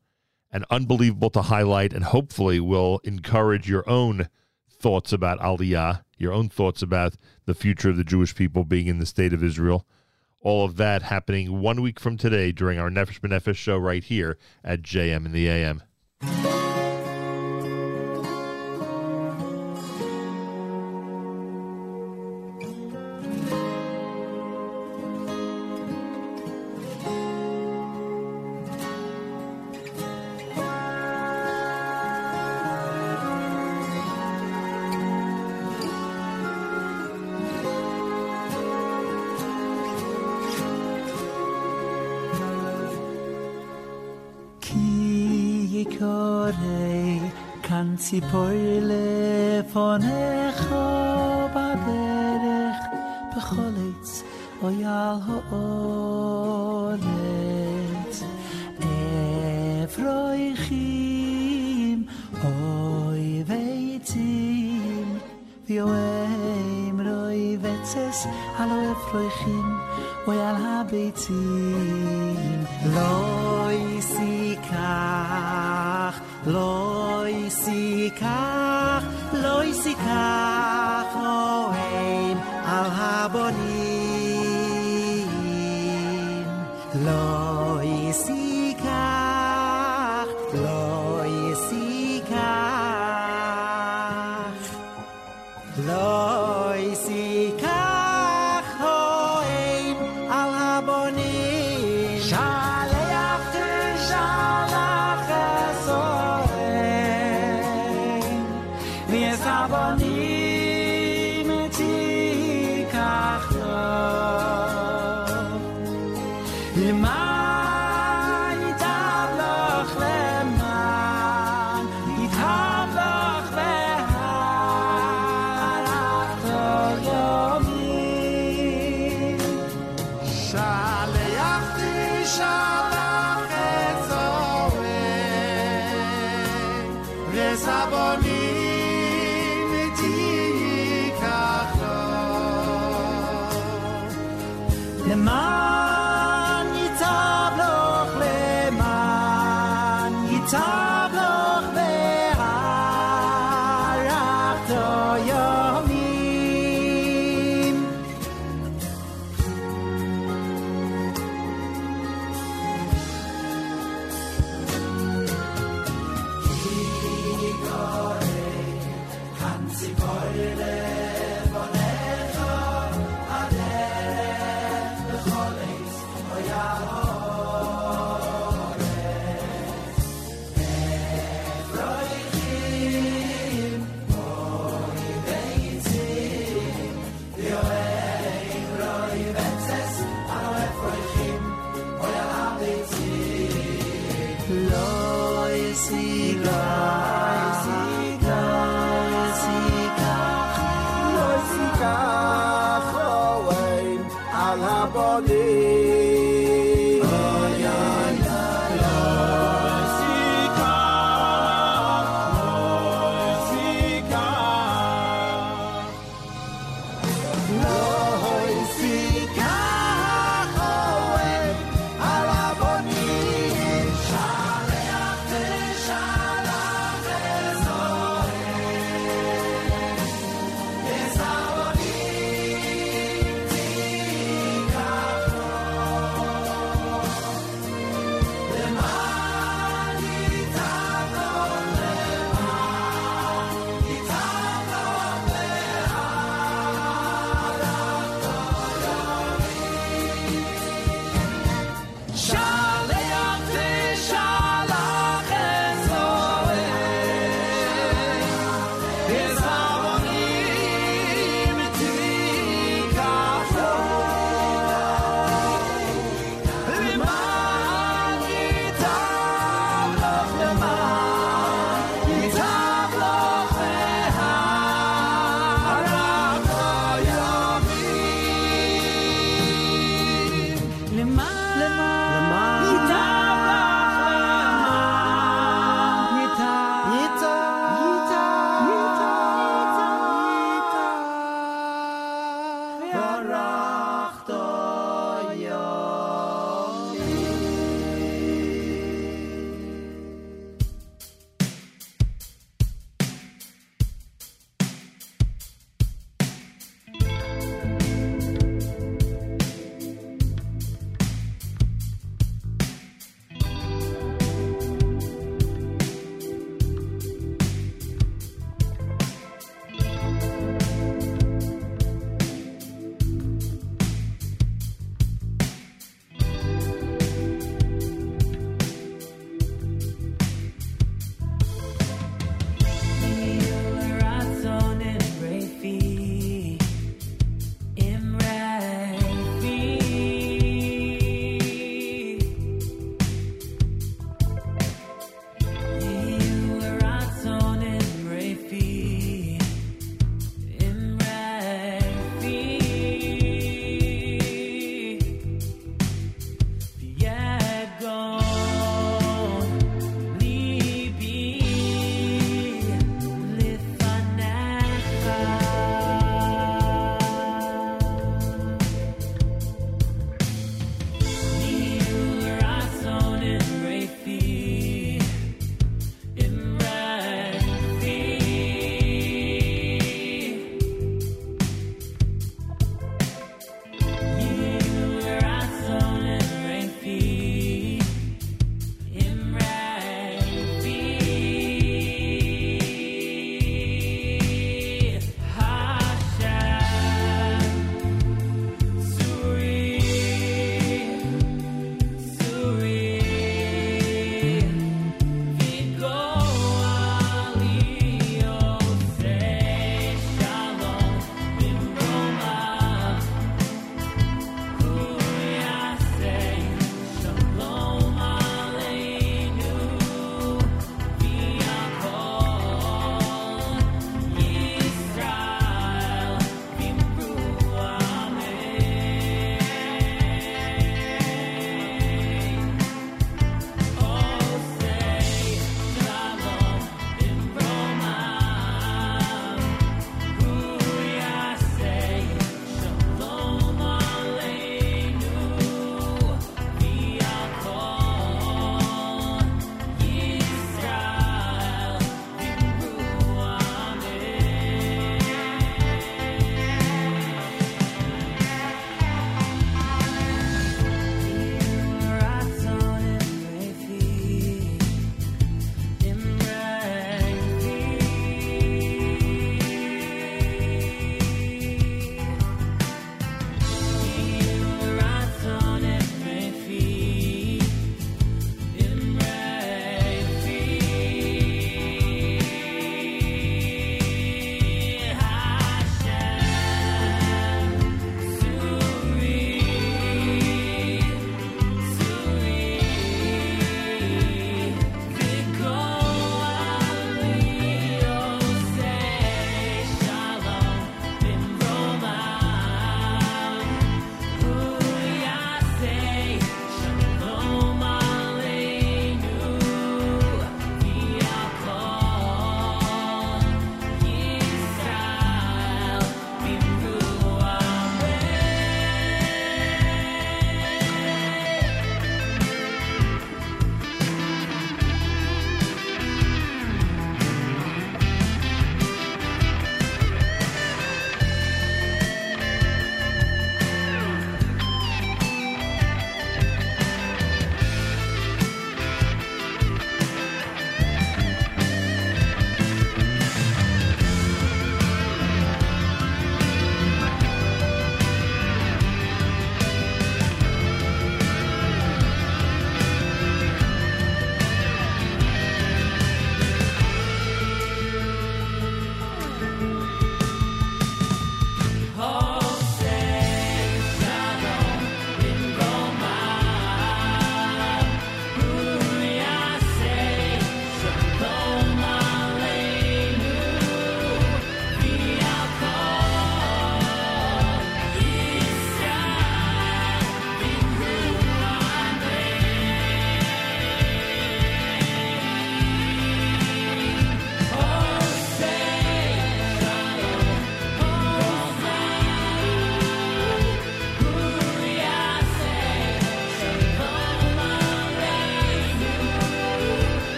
and unbelievable to highlight, and hopefully will encourage your own thoughts about Aliyah, your own thoughts about the future of the Jewish people being in the state of Israel. All of that happening one week from today during our Nefesh B'Nefesh show right here at JM in the AM.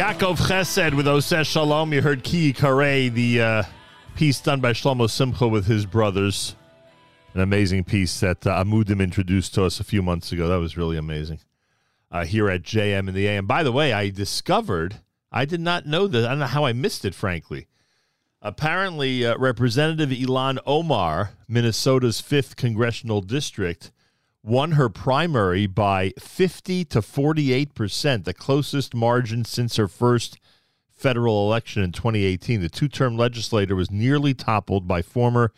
Yaakov Chesed with Oseh Shalom. You heard Ki Kare, the uh, piece done by Shlomo Simcha with his brothers. An amazing piece that uh, Amudim introduced to us a few months ago. That was really amazing. Uh, here at JM in the AM. By the way, I discovered, I did not know this. I don't know how I missed it, frankly. Apparently, uh, Representative Ilhan Omar, Minnesota's 5th congressional district, won her primary by 50 to 48 percent, the closest margin since her first federal election in 2018. The two term legislator was nearly toppled by former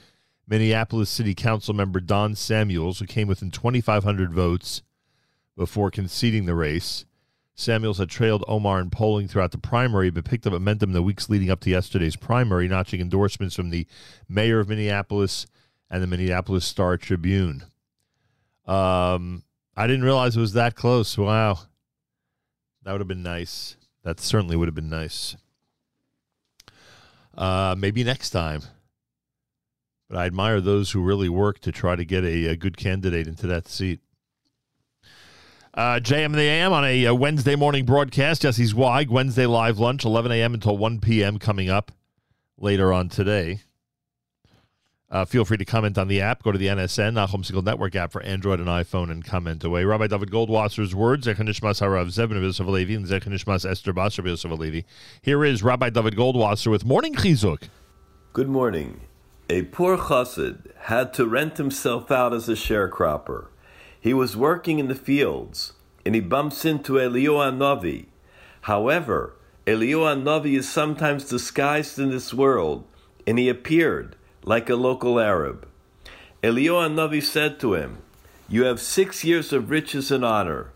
Minneapolis City Council member Don Samuels, who came within 2,500 votes before conceding the race. Samuels had trailed Omar in polling throughout the primary, but picked up momentum in the weeks leading up to yesterday's primary, notching endorsements from the mayor of Minneapolis and the Minneapolis Star Tribune. Um, I didn't realize it was that close. Wow. That would have been nice. That certainly would have been nice. Uh, maybe next time. But I admire those who really work to try to get a, a good candidate into that seat. Uh, JM the AM on a, a Wednesday morning broadcast. Jesse Zweig, Wednesday live lunch, 11 a.m. until 1 p.m. coming up later on today. Uh, feel free to comment on the app. Go to the NSN, Nachum Segal Network app for Android and iPhone and comment away. Rabbi David Goldwasser's words, Zechanishmas Harav Zevin of Yosef Alevi and Zechanishmas Esther Basar Yosef Alevi. Here is Rabbi David Goldwasser with Morning Chizuk. Good morning. A poor chassid had to rent himself out as a sharecropper. He was working in the fields, and he bumps into Eliyahu Navi. However, Eliyahu Navi is sometimes disguised in this world, and he appeared like a local Arab. Eliyahu Navi said to him, You have six years of riches and honor.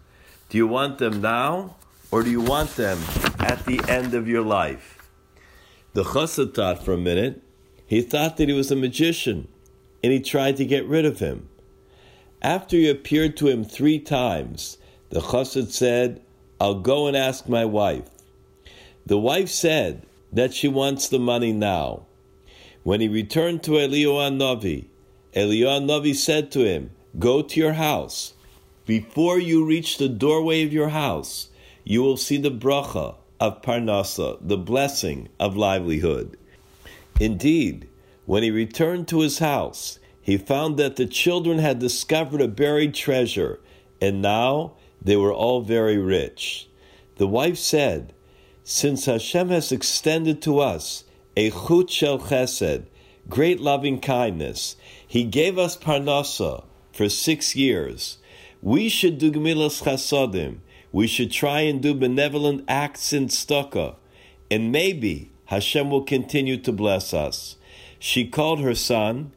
Do you want them now, or do you want them at the end of your life? The chassid thought for a minute. He thought that he was a magician, and he tried to get rid of him. After he appeared to him three times, the chassid said, I'll go and ask my wife. The wife said that she wants the money now. When he returned to Eliyahu Navi, Eliyahu Navi said to him, Go to your house. Before you reach the doorway of your house, you will see the bracha of Parnasa, the blessing of livelihood. Indeed, when he returned to his house, he found that the children had discovered a buried treasure, and now they were all very rich. The wife said, Since Hashem has extended to us a chut shel chesed, great loving kindness, he gave us parnasa for six years. We should do gemilas chasadim. We should try and do benevolent acts in tzedakah, and maybe Hashem will continue to bless us. She called her son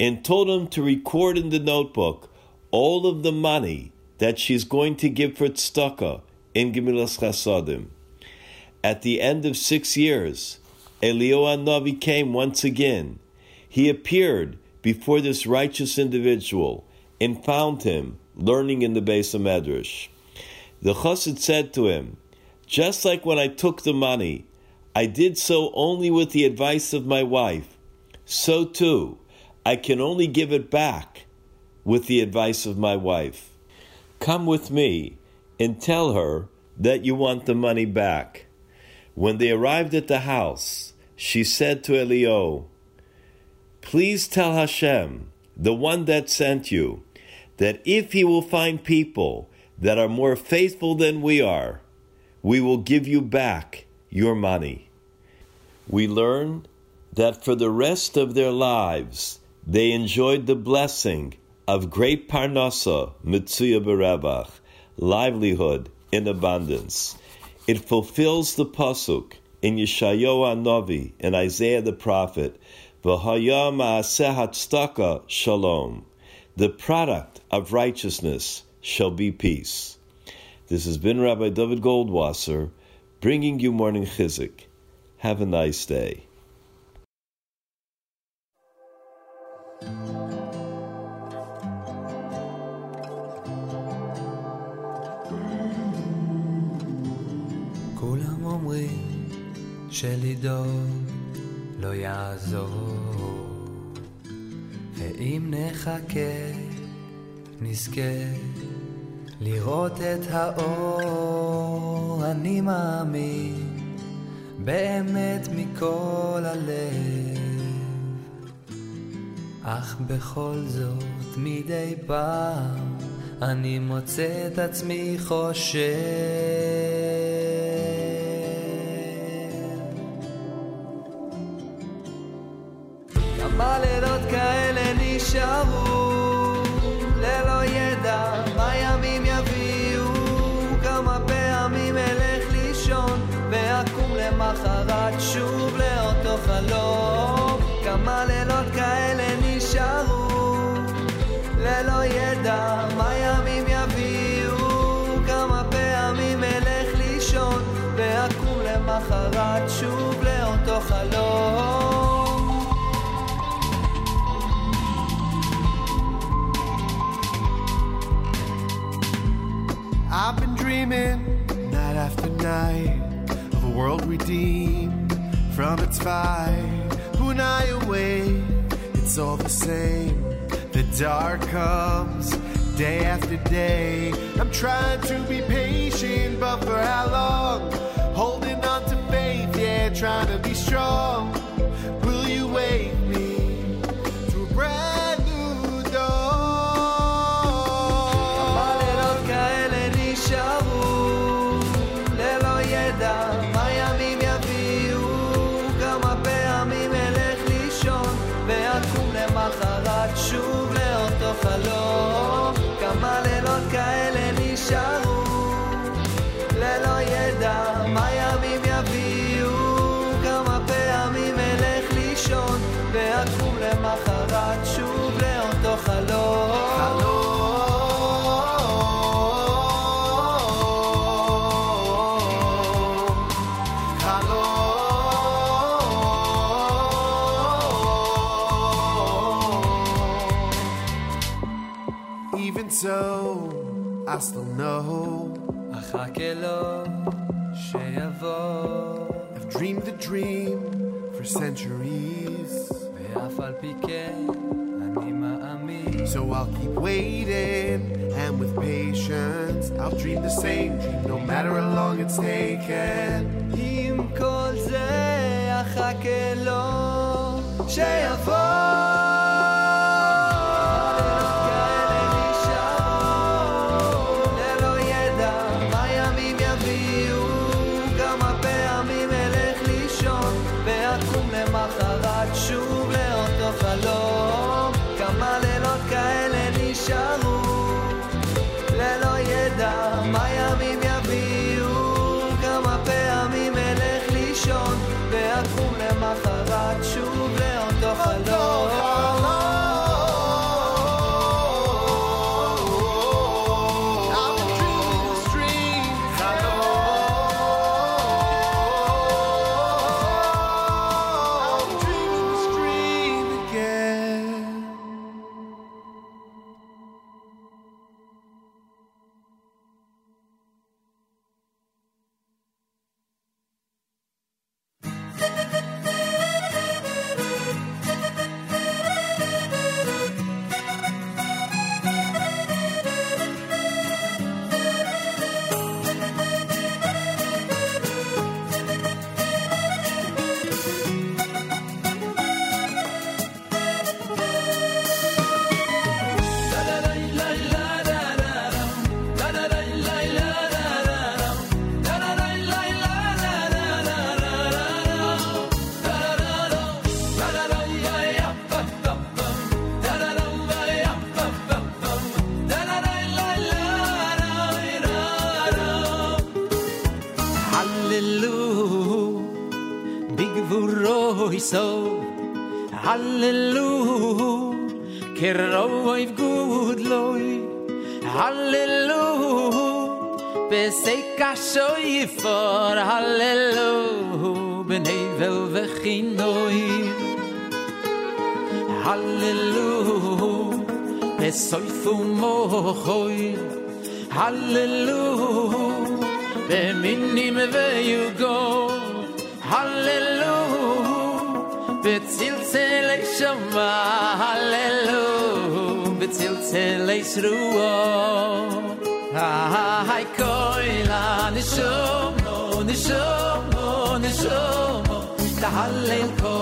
and told him to record in the notebook all of the money that she's going to give for tzedakah in Gemilas Chasadim. At the end of six years, Eliyahu Navi came once again. He appeared before this righteous individual and found him learning in the Beis HaMedrash. The chassid said to him, Just like when I took the money, I did so only with the advice of my wife. So too, I can only give it back with the advice of my wife. Come with me and tell her that you want the money back. When they arrived at the house, she said to Elio, Please tell Hashem, the one that sent you, that if he will find people that are more faithful than we are, we will give you back your money. We learn that for the rest of their lives, they enjoyed the blessing of great parnasa, mitzuya berevach, livelihood in abundance. It fulfills the pasuk in Yeshayahu Navi in Isaiah the prophet, V'hayam Staka Shalom, the product of righteousness shall be peace. This has been Rabbi David Goldwasser bringing you morning Chizuk. Have a nice day. כולם אומרים שלדאוג לא יעזור, ואם נחכה נזכה לראות את האור. אני מאמין באמת מכל הלב, אך בכל זאת מדי פעם אני מוצא את עצמי חושב. כמה לילות כאלה נשארו? ללא ידע מה ימים יביאו. כמה פעמים אלך לישון ואקום למחרת שוב לאותו חלום. כמה לילות כאלה נשארו? ללא ידע מה ימים יביאו. כמה פעמים אלך לישון ואקום למחרת שוב לאותו חלום I've been dreaming night after night of a world redeemed from its fight. I awake, it's all the same. The dark comes day after day. I'm trying to be patient, but for how long? Holding on to faith, yeah, trying to be strong. Will you wake I still know. אחכה לו שיבוא I've dreamed a dream for centuries. ואף על פי כן אני מאמין So I'll keep waiting, and with patience, I'll dream the same dream, no matter how long it's taken. עם כל זה אחכה לו שיבוא khoy hallelujah be minni me ve you go hallelujah be til til shama hallelujah be til til ei srua ha la ni no nishom no ni sho ta hallelujah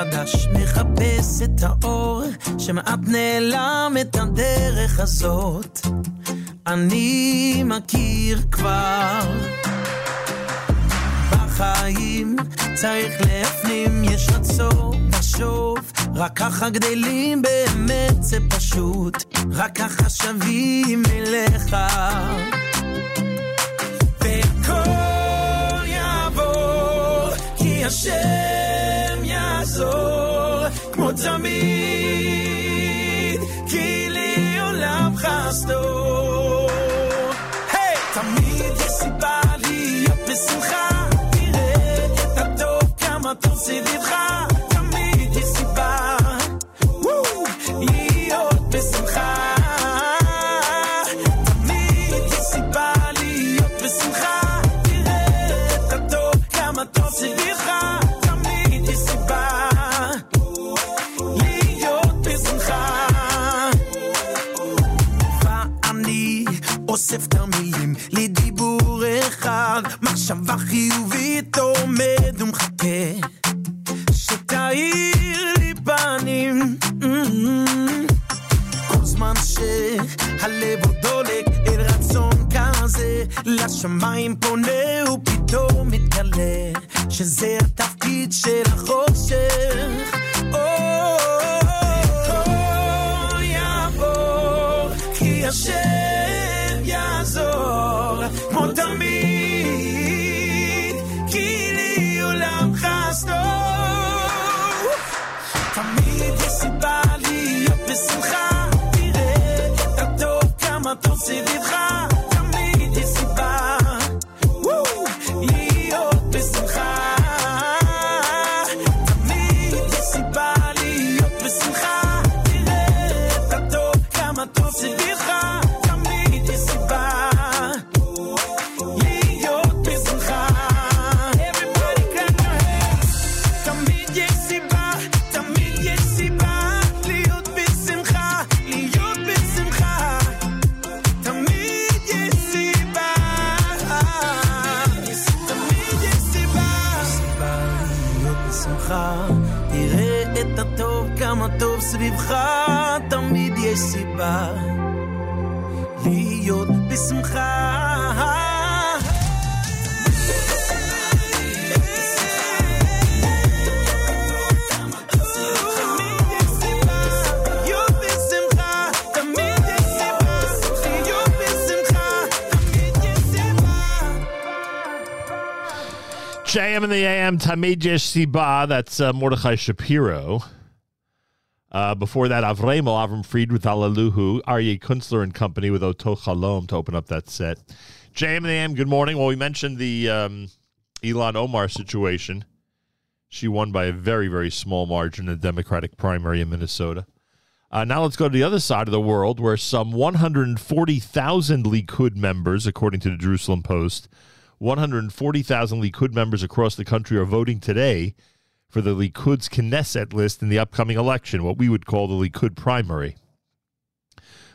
מחדש. מחפש את האור, שמעט נעלם את הדרך הזאת. אני מכיר כבר. בחיים צריך להפנים, יש רצון לשוב, רק ככה גדלים באמת זה פשוט, רק ככה שווים אליך. Tell me Yesh Siba, that's uh, Mordechai Shapiro. Uh, before that, Avremel, Avram Fried with Alaluhu, Aryeh Kunstler and Company with Oto Chalom to open up that set. JM the AM, good morning. Well, we mentioned the um, Ilhan Omar situation. She won by a very, very small margin in the Democratic primary in Minnesota. Uh, now let's go to the other side of the world where some 140,000 Likud members, according to the Jerusalem Post, 140,000 Likud members across the country are voting today for the Likud's Knesset list in the upcoming election, what we would call the Likud primary.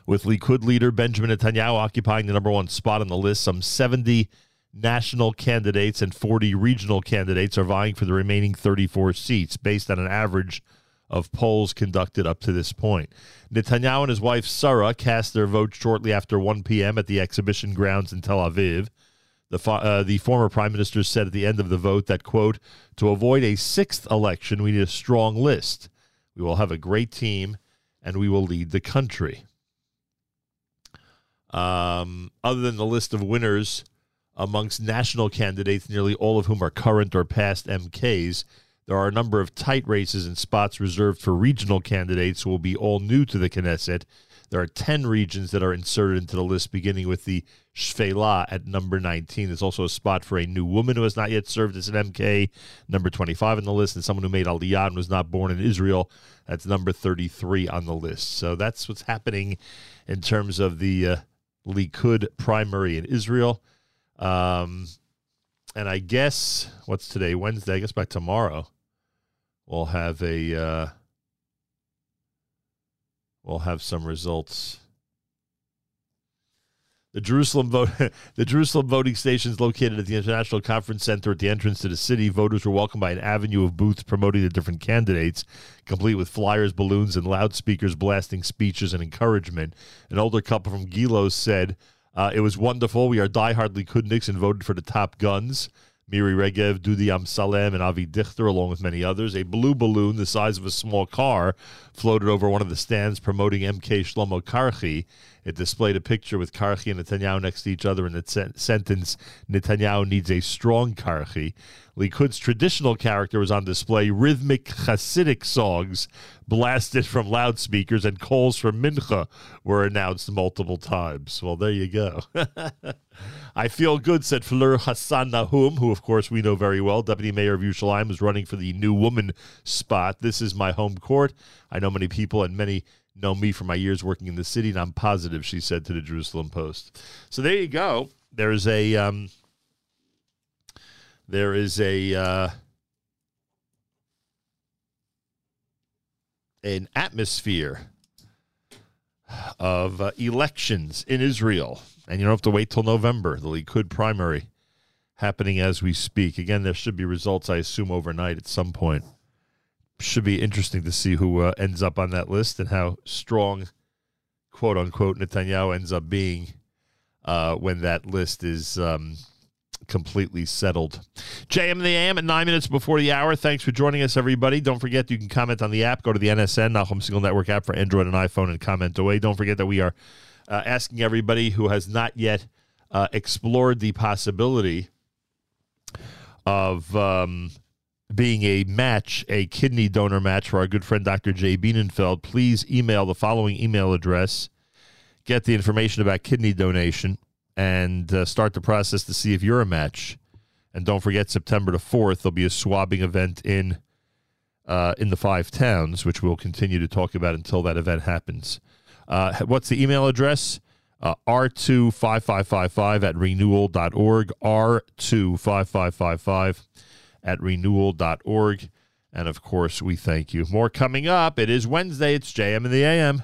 With Likud leader Benjamin Netanyahu occupying the number one spot on the list, some 70 national candidates and 40 regional candidates are vying for the remaining 34 seats based on an average of polls conducted up to this point. Netanyahu and his wife Sarah cast their vote shortly after 1 p.m. at the exhibition grounds in Tel Aviv. The, fo- uh, the former prime minister said at the end of the vote that, quote, to avoid a sixth election, we need a strong list. We will have a great team and we will lead the country. Um, other than the list of winners amongst national candidates, nearly all of whom are current or past MKs, there are a number of tight races and spots reserved for regional candidates who will be all new to the Knesset. There are 10 regions that are inserted into the list, beginning with the Shfela at number 19. There's also a spot for a new woman who has not yet served as an MK, number 25 on the list, and someone who made Aliyah and was not born in Israel. That's number 33 on the list. So that's what's happening in terms of the uh, Likud primary in Israel. Um, and I guess, what's today? Wednesday. I guess by tomorrow, we'll have a. Uh, we'll have some results. The Jerusalem vote, <laughs> the Jerusalem voting stations located at the International Conference Center at the entrance to the city. Voters were welcomed by an avenue of booths promoting the different candidates, complete with flyers, balloons, and loudspeakers blasting speeches and encouragement. An older couple from Gilos said, uh, "It was wonderful. We are diehard Likudniks and voted for the top guns." Miri Regev, Dudi Amsalem, and Avi Dichter, along with many others. A blue balloon the size of a small car floated over one of the stands promoting MK Shlomo Karchi. It displayed a picture with Karchi and Netanyahu next to each other in the sen- sentence, Netanyahu needs a strong Karchi. Likud's traditional character was on display. Rhythmic Hasidic songs blasted from loudspeakers and calls for mincha were announced multiple times. Well, there you go. <laughs> I feel good, said Fleur Hassan Nahum, who, of course, we know very well. Deputy Mayor of Yerushalayim is running for the new woman spot. This is my home court. I know many people, and many know me from my years working in the city, and I'm positive, she said to the Jerusalem Post. So there you go. There's a. Um, there is a uh, an atmosphere of uh, elections in Israel, and you don't have to wait till November. The Likud primary happening as we speak. Again, there should be results, I assume, overnight at some point. Should be interesting to see who uh, ends up on that list and how strong, quote unquote, Netanyahu ends up being uh, when that list is um, completely settled. JM the AM at nine minutes before the hour. Thanks for joining us, everybody. Don't forget you can comment on the app. Go to the NSN, Nachum Segal Network app for Android and iPhone and comment away. Don't forget that we are uh, asking everybody who has not yet uh, explored the possibility of um, being a match, a kidney donor match for our good friend Dr. Jay Bienenfeld, please email the following email address. Get the information about kidney donation and uh, start the process to see if you're a match. And don't forget, September the 4th, there'll be a swabbing event in uh, in the five towns, which we'll continue to talk about until that event happens. Uh, what's the email address? Uh, R25555 at renewal.org. R25555 at renewal.org. And of course, we thank you. More coming up. It is Wednesday. It's JM in the AM.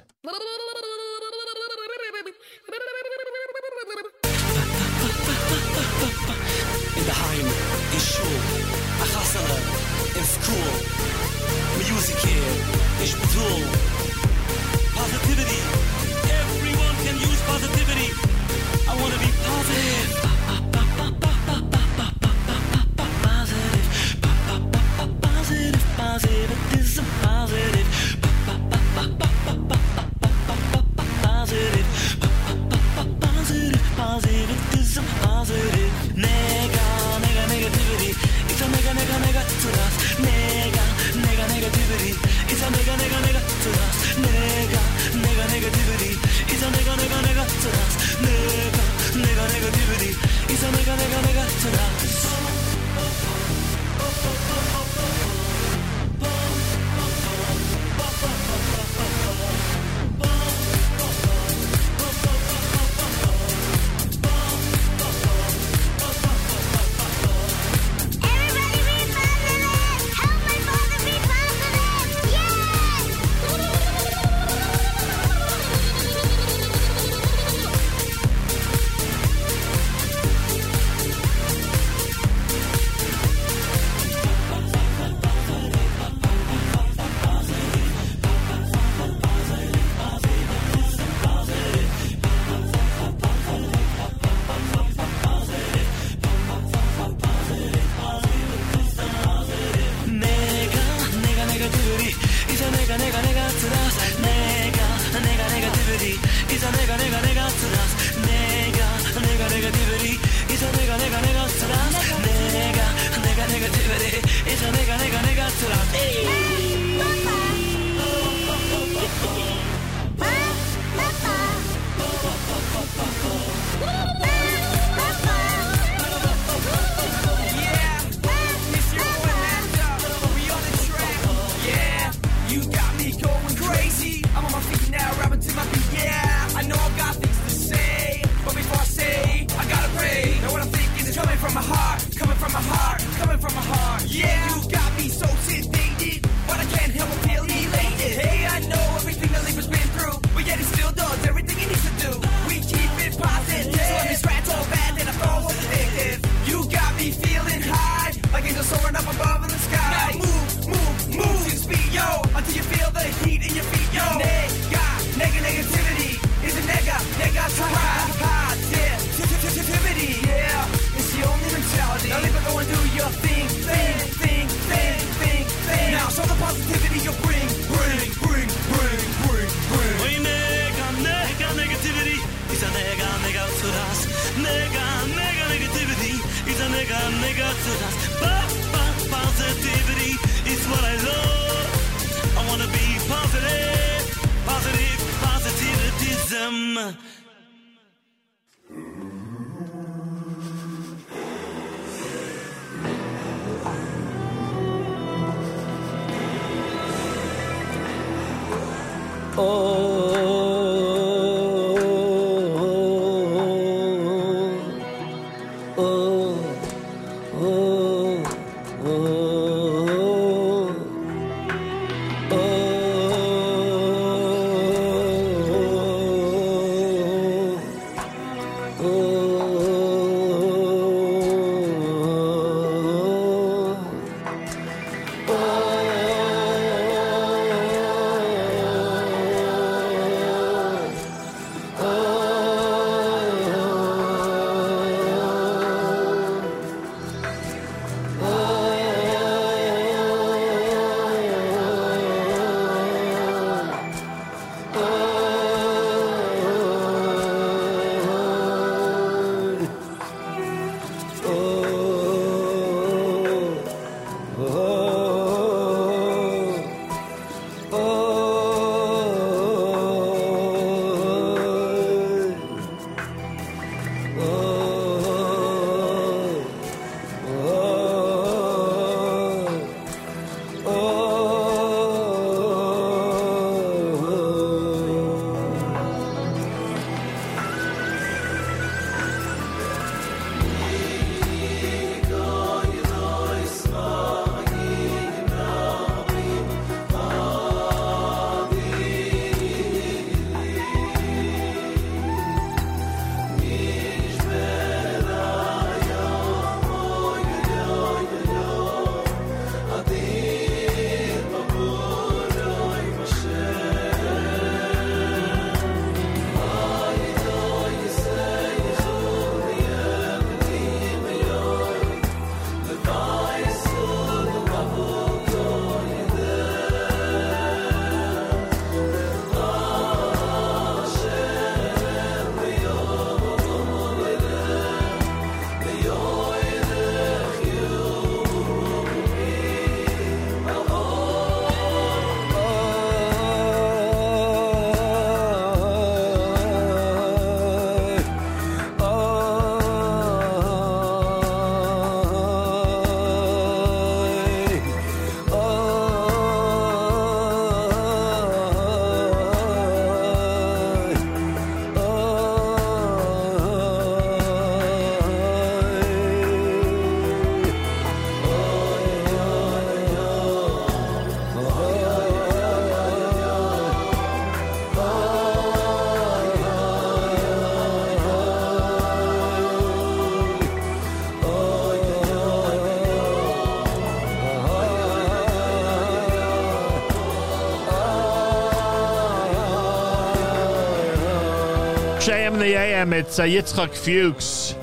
AM, it's uh, Yitzchak Fuchs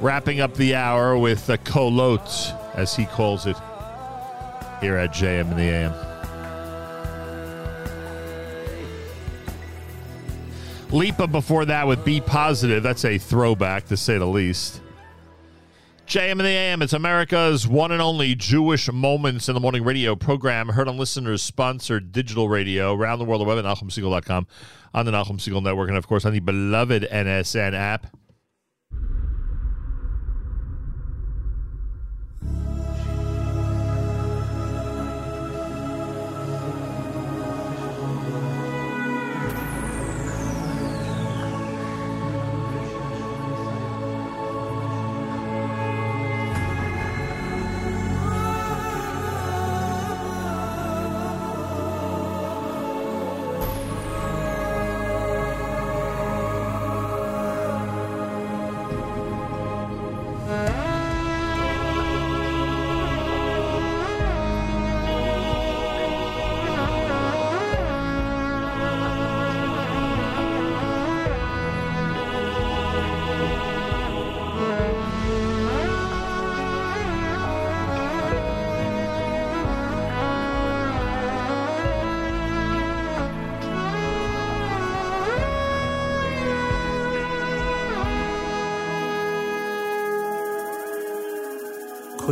wrapping up the hour with uh, Kolot, as he calls it, here at JM in the AM. Lipa before that with Be Positive. That's a throwback, to say the least. JM in the AM, it's America's one and only Jewish Moments in the Morning radio program, heard on listeners sponsored digital radio around the world, the web at NachumSegal.com, on the Nachum Segal Network, and of course on the beloved NSN app.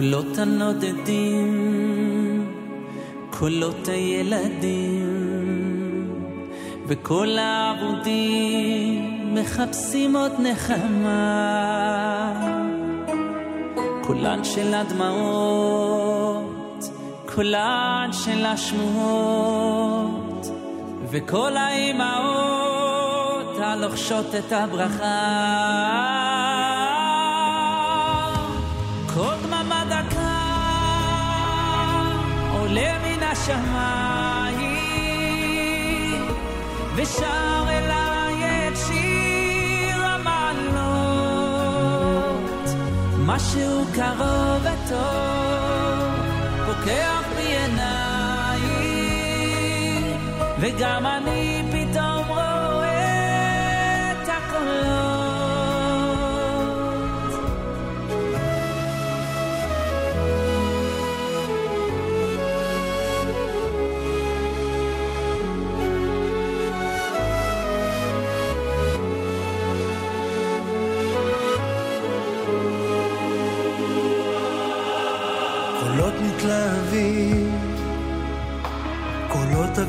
קולות הנודדים, קולות הילדים, וכל העבודים מחפשים עוד נחמה. קולן של הדמעות, קולן של השמועות, וכל האימהות הלוחשות את הברכה. השמיים ושר אליי את שיר המעלות. משהו קרוב וטוב פוקח בי עיניים וגם אני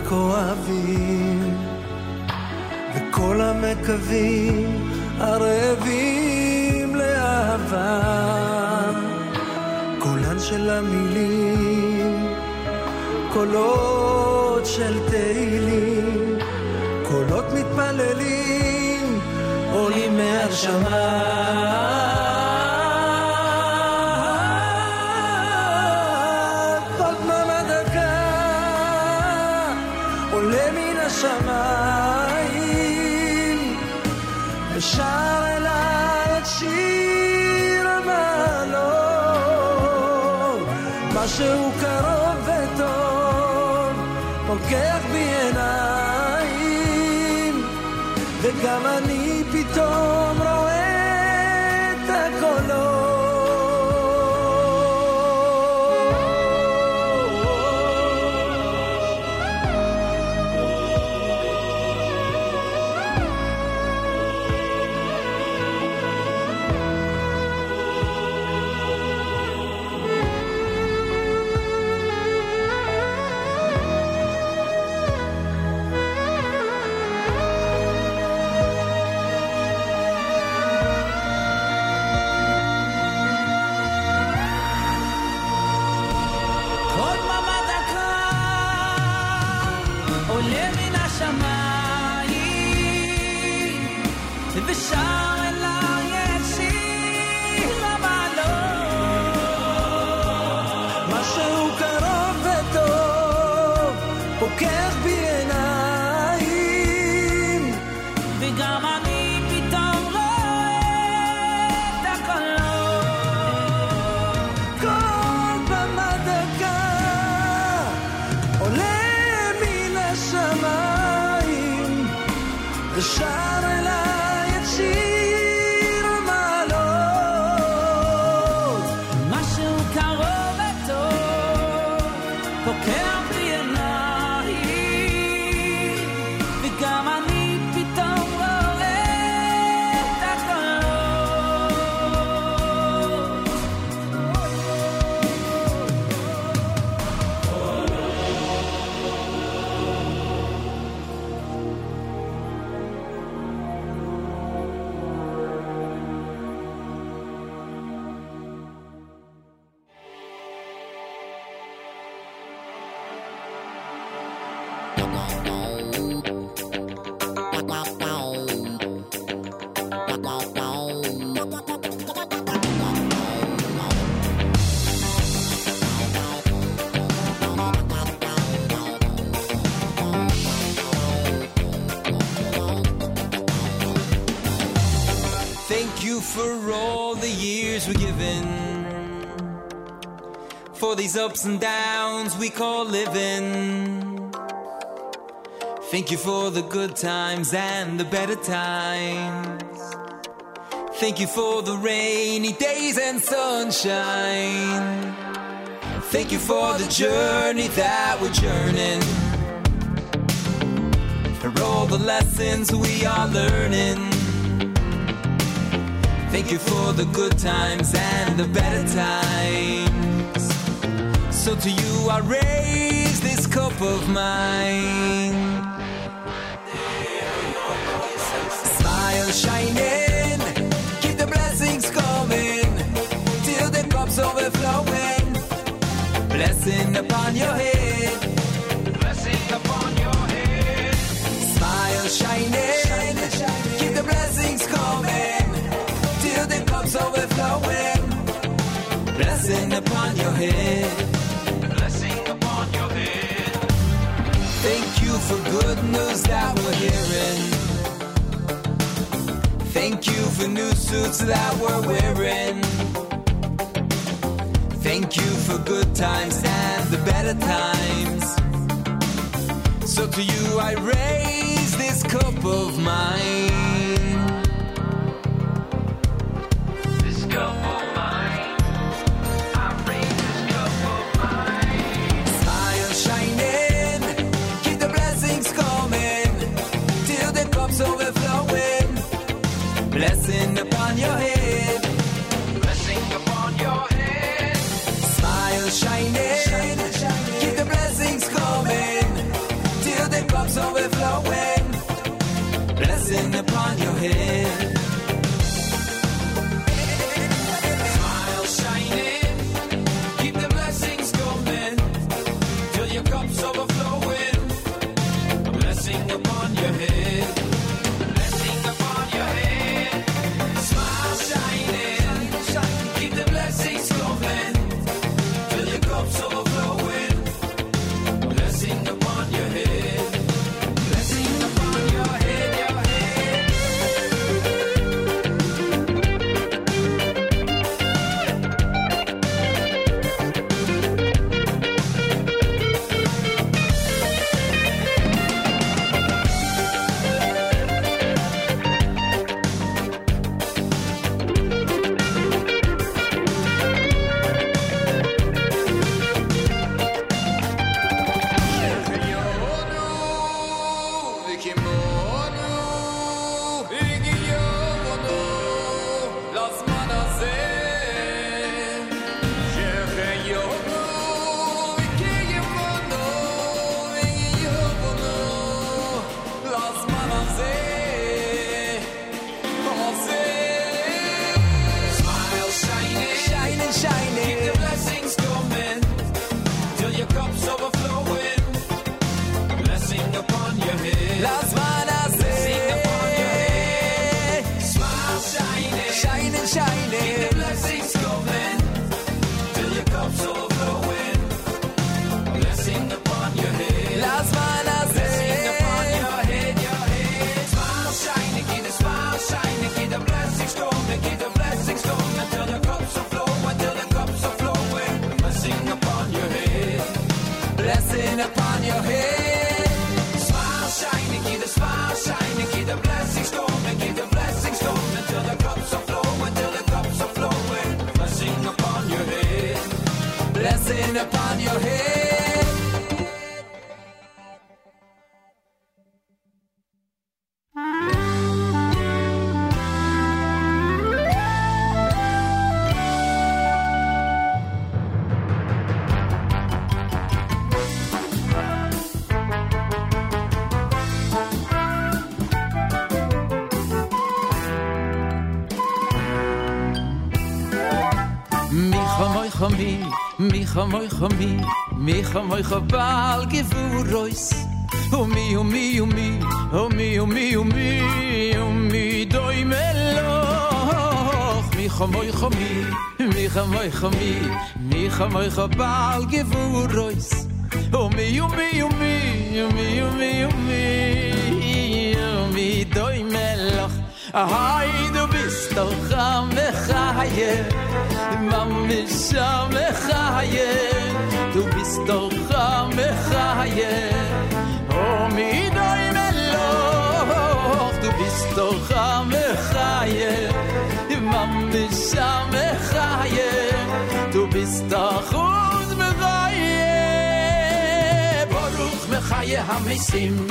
הכואבים וכל המקווים הרעבים לאהבה. קולן של המילים קולות של תהילים קולות מתפללים עולים מהשמיים משהו קרוב וטוב פוקח בי עיניים. וגם אני for all the years we're given. For these ups and downs we call living. Thank you for the good times and the better times. Thank you for the rainy days and sunshine. Thank you for the journey that we're journeying. For all the lessons we are learning. Thank you for the good times and the better times. So to you I raise this cup of mine. Smile shining, keep the blessings coming till the cup's overflowing. Blessing upon your head, upon your head. Blessing upon your head. Thank you for good news that we're hearing. Thank you for new suits that we're wearing. Thank you for good times and the better times. So to you I raise this cup of mine. khamoy khami mi khamoy khabal gevurois o mi o mi o mi o mi o mi o mi o mi doy melo mi khamoy khami mi khamoy khami mi khamoy khabal gevurois o mi o mi o mi o mi o mi o mi o mi doy melo a hayd בתוכך מחיה, ממשה מחיה, ובסתורך מחיה, או מידי מלוך, ובסתורך מחיה, ממשה מחיה, ובסתורך מחיה, ברוך מחיה המסים.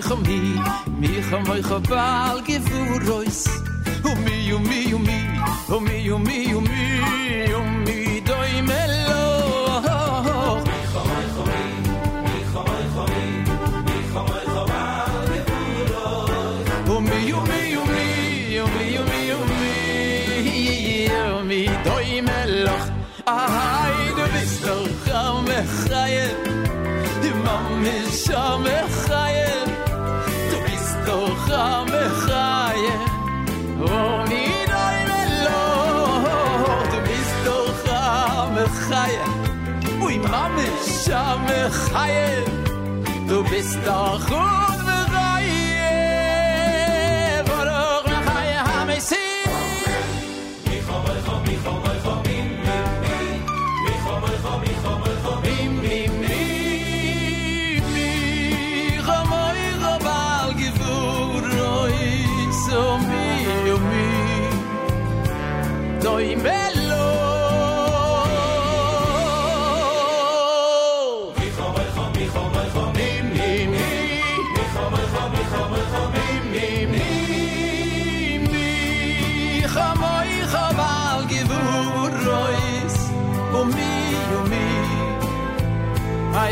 moy khum hi mi khum moy khobal gevurois u mi u mi u mi u mi u mi u mi. Heil, du bist doch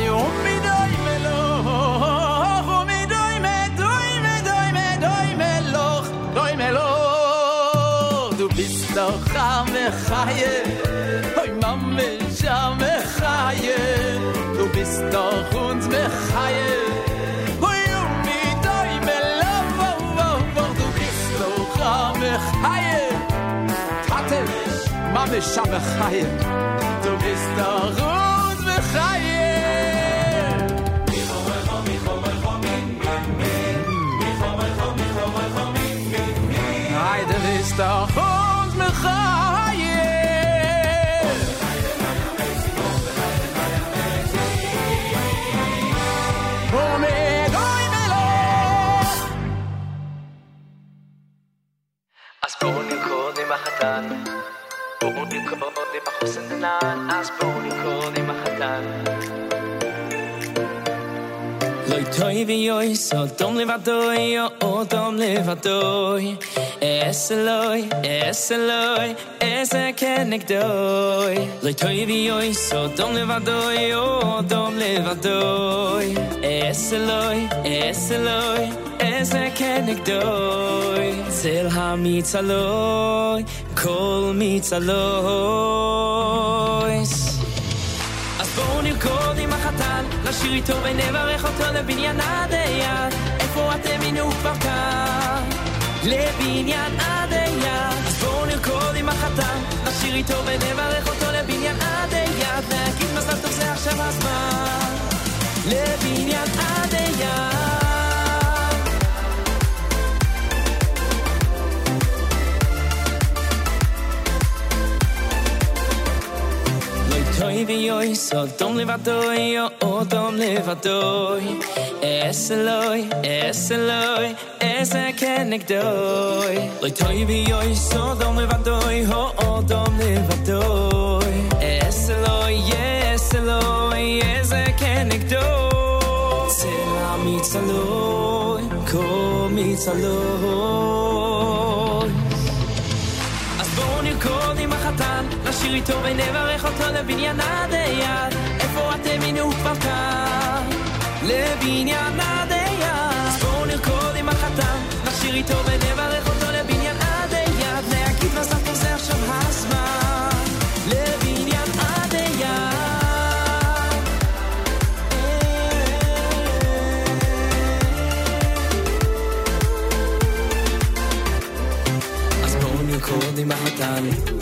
hoy midoy du bist doch am heil du am du bist doch uns melo um du bist doch am am du bist doch החוסן דנן, אז בואו נרקוד עם החתן. Loi toi vi oi so dom levadoi o dom levadoi es loi es loi es a kenek doi Loi toi vi oi so dom A kenek doi zel ha mitzaloi kol mitzalois אז בואו נרקוד עם החתן, לשיר איתו ונברך אותו לבניין עד היד. איפה אתם הנה הוא כבר כאן? לבניין עד היד. אז בואו נרקוד עם החתן, לשיר איתו ונברך אותו לבניין עד היד. להגיד מזל טוב זה עכשיו הזמן. לבניין עד so dom levadoi o dom levadoi Es loi es loi es a kenek doi Loi toi vi er oi so dom levadoi o o dom levadoi Es er loi yes er loi es a kenek doi Sela mitzaloi ko mitzaloi החתן, נשיר איתו ונברך אותו לבניין עד היד. איפה אתם הנה הוא כבר כאן? לבניין עד היד. אז בואו נרקוד עם החתן, נשיר איתו ונברך אותו לבניין עד היד. להגיד טוב זה עכשיו הזמן. לבניין עד היד. אז בואו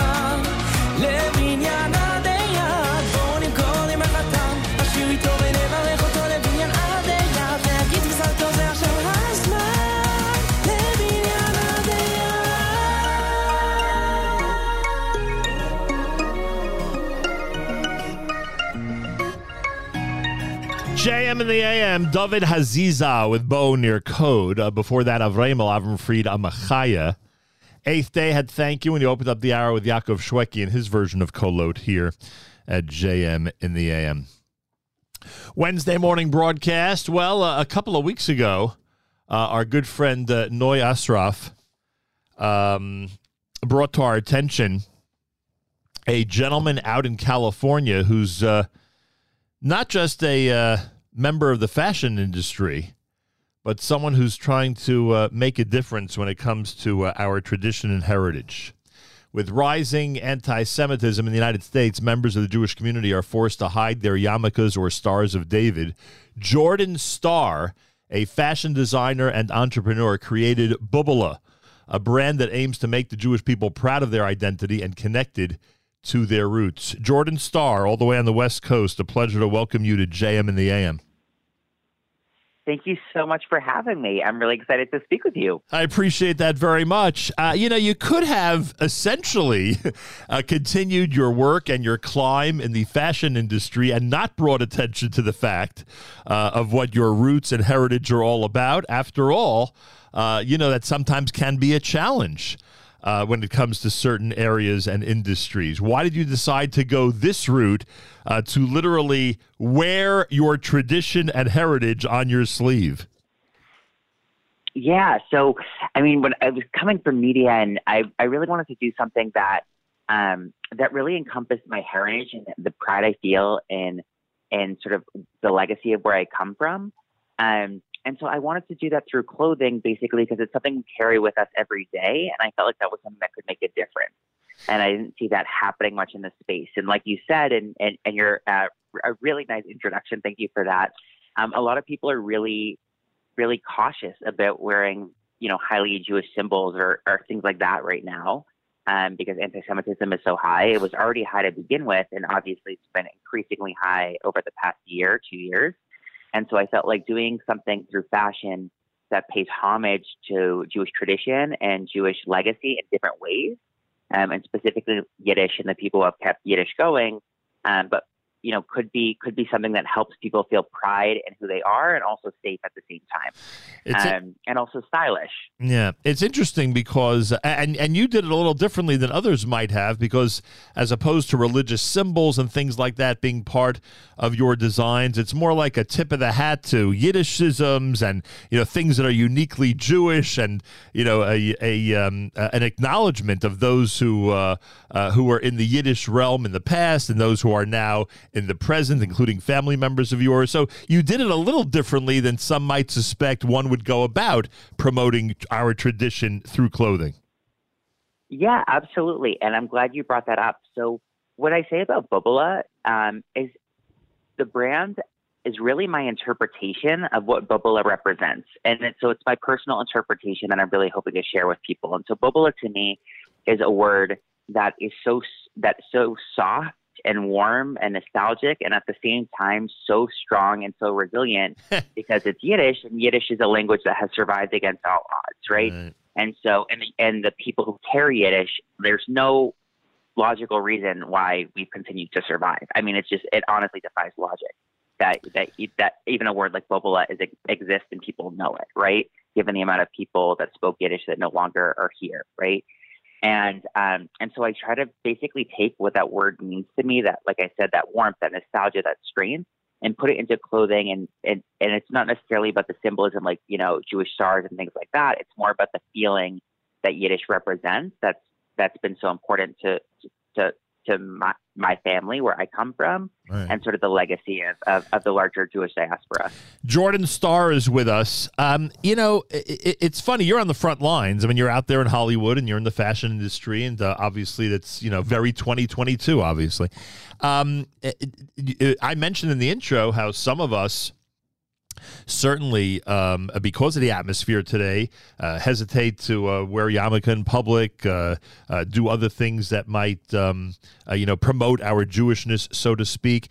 JM in the AM, David Haziza with Bo Nirkod. Uh, before that, Avraimel Avram Fried Amachaya. Eighth Day had Thank You when you opened up the hour with Yaakov Shwekey and his version of Kolot here at JM in the AM. Wednesday morning broadcast. Well, uh, a couple of weeks ago, uh, our good friend uh, Noy Asraf um, brought to our attention a gentleman out in California who's uh, not just a uh, member of the fashion industry, but someone who's trying to uh, make a difference when it comes to uh, our tradition and heritage. With rising anti Semitism in the United States, members of the Jewish community are forced to hide their yarmulkes or stars of David. Jordan Starr, a fashion designer and entrepreneur, created Bubuleh, a brand that aims to make the Jewish people proud of their identity and connected to their roots. Jordan Starr, all the way on the West Coast, a pleasure to welcome you to JM in the AM. Thank you so much for having me. I'm really excited to speak with you. I appreciate that very much. Uh, you know, you could have essentially <laughs> uh, continued your work and your climb in the fashion industry and not brought attention to the fact uh, of what your roots and heritage are all about. After all, uh, you know, that sometimes can be a challenge. Uh, when it comes to certain areas and industries. Why did you decide to go this route uh, to literally wear your tradition and heritage on your sleeve? Yeah. So, I mean, when I was coming from media, and I, I really wanted to do something that um, that really encompassed my heritage and the pride I feel in in sort of the legacy of where I come from. Um, and so I wanted to do that through clothing, basically, because it's something we carry with us every day, and I felt like that was something that could make a difference. And I didn't see that happening much in the space. And like you said, and and, and your uh, a really nice introduction. Thank you for that. Um, a lot of people are really really cautious about wearing, you know, highly Jewish symbols or, or things like that right now, um, because anti-Semitism is so high. It was already high to begin with, and obviously it's been increasingly high over the past year, two years. And so I felt like doing something through fashion that pays homage to Jewish tradition and Jewish legacy in different ways, um, and specifically Yiddish and the people who have kept Yiddish going, um, but you know could be could be something that helps people feel pride in who they are and also safe at the same time. Um, and also stylish. Yeah it's interesting because and and you did it a little differently than others might have because as opposed to religious symbols and things like that being part of your designs it's more like a tip of the hat to yiddishisms and you know things that are uniquely jewish and you know a, a um, an acknowledgement of those who uh, uh, who were in the yiddish realm in the past and those who are now in the present, including family members of yours. So you did it a little differently than some might suspect one would go about promoting our tradition through clothing. Yeah, absolutely. And I'm glad you brought that up. So, what I say about Bubuleh um, is the brand is really my interpretation of what Bubula represents. And it, so it's my personal interpretation that I'm really hoping to share with people. And so Bubula to me is a word that is so that's so soft and warm and nostalgic and at the same time so strong and so resilient <laughs> because it's Yiddish and Yiddish is a language that has survived against all odds, right? right. And so and the, and the people who carry Yiddish, there's no logical reason why we've continued to survive. I mean, it's just it honestly defies logic that that that even a word like Bobola is exists and people know it, right? Given the amount of people that spoke Yiddish that no longer are here, right? And um, and so I try to basically take what that word means to me, that like I said, that warmth, that nostalgia, that strength, and put it into clothing. And and and it's not necessarily about the symbolism, like you know Jewish stars and things like that. It's more about the feeling that Yiddish represents. That's that's been so important to to to my, my family, where I come from, right. and sort of the legacy of, of, of, the larger Jewish diaspora. Jordan Starr is with us. Um, you know, it, it's funny. You're on the front lines. I mean, you're out there in Hollywood and you're in the fashion industry, and uh, obviously that's, you know, very 2022, obviously. Um, it, it, I mentioned in the intro how some of us certainly um, because of the atmosphere today, uh, hesitate to uh, wear yarmulke in public, uh, uh do other things that might, um, uh, you know, promote our Jewishness, so to speak.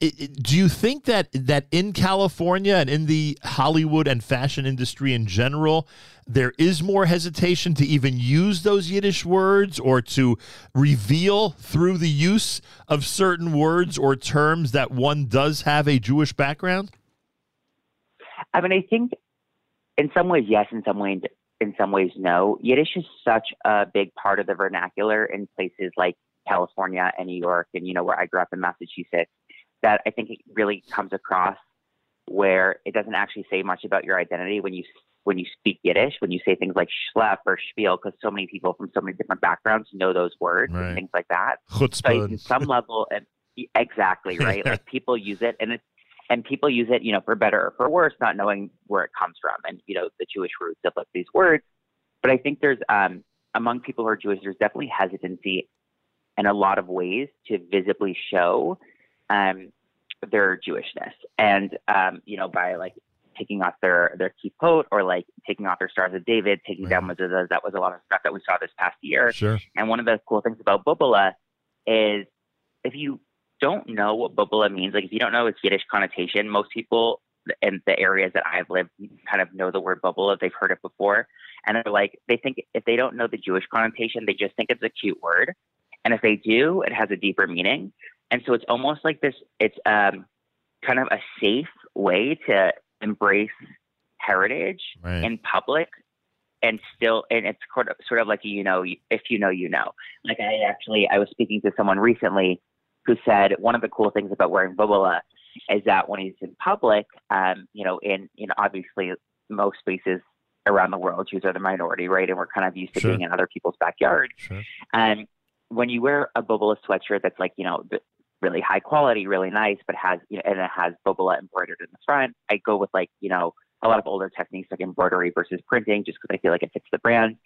Do you think that that in California and in the Hollywood and fashion industry in general, there is more hesitation to even use those Yiddish words or to reveal through the use of certain words or terms that one does have a Jewish background? I mean, I think in some ways, yes. In some ways, in some ways, no. Yiddish is such a big part of the vernacular in places like California and New York, and you know where I grew up in Massachusetts. That I think it really comes across where it doesn't actually say much about your identity when you when you speak Yiddish, when you say things like schlepp or spiel, because so many people from so many different backgrounds know those words right. and things like that. Chutzpah. So, some level, exactly right. <laughs> like people use it, and it's and people use it, you know, for better or for worse, not knowing where it comes from and, you know, the Jewish roots of like these words. But I think there's, um, among people who are Jewish, there's definitely hesitancy in a lot of ways to visibly show, um, their Jewishness. And, um, you know, by like taking off their, their kippot or like taking off their stars of David, taking right. down mezuzahs, that was a lot of stuff that we saw this past year. Sure. And one of the cool things about Bubuleh is if you don't know what bubula means, like if you don't know its Yiddish connotation, most people in the areas that I've lived kind of know the word bubula. They've heard it before. And they're like, they think if they don't know the Jewish connotation, they just think it's a cute word. And if they do, it has a deeper meaning. And so it's almost like this, it's um, kind of a safe way to embrace heritage right. in public and still, and it's sort of sort of like you know, if you know, you know. Like I actually, I was speaking to someone recently who said one of the cool things about wearing bubula is that when he's in public, um, you know, in you know, obviously most spaces around the world, Jews are the minority, right? And we're kind of used to Sure. being in other people's backyard. Sure. And when you wear a Bobola sweatshirt that's like, you know, really high quality, really nice, but has, you know, and it has Bobola embroidered in the front, I go with like, you know, a lot of older techniques like embroidery versus printing, just because I feel like it fits the brand.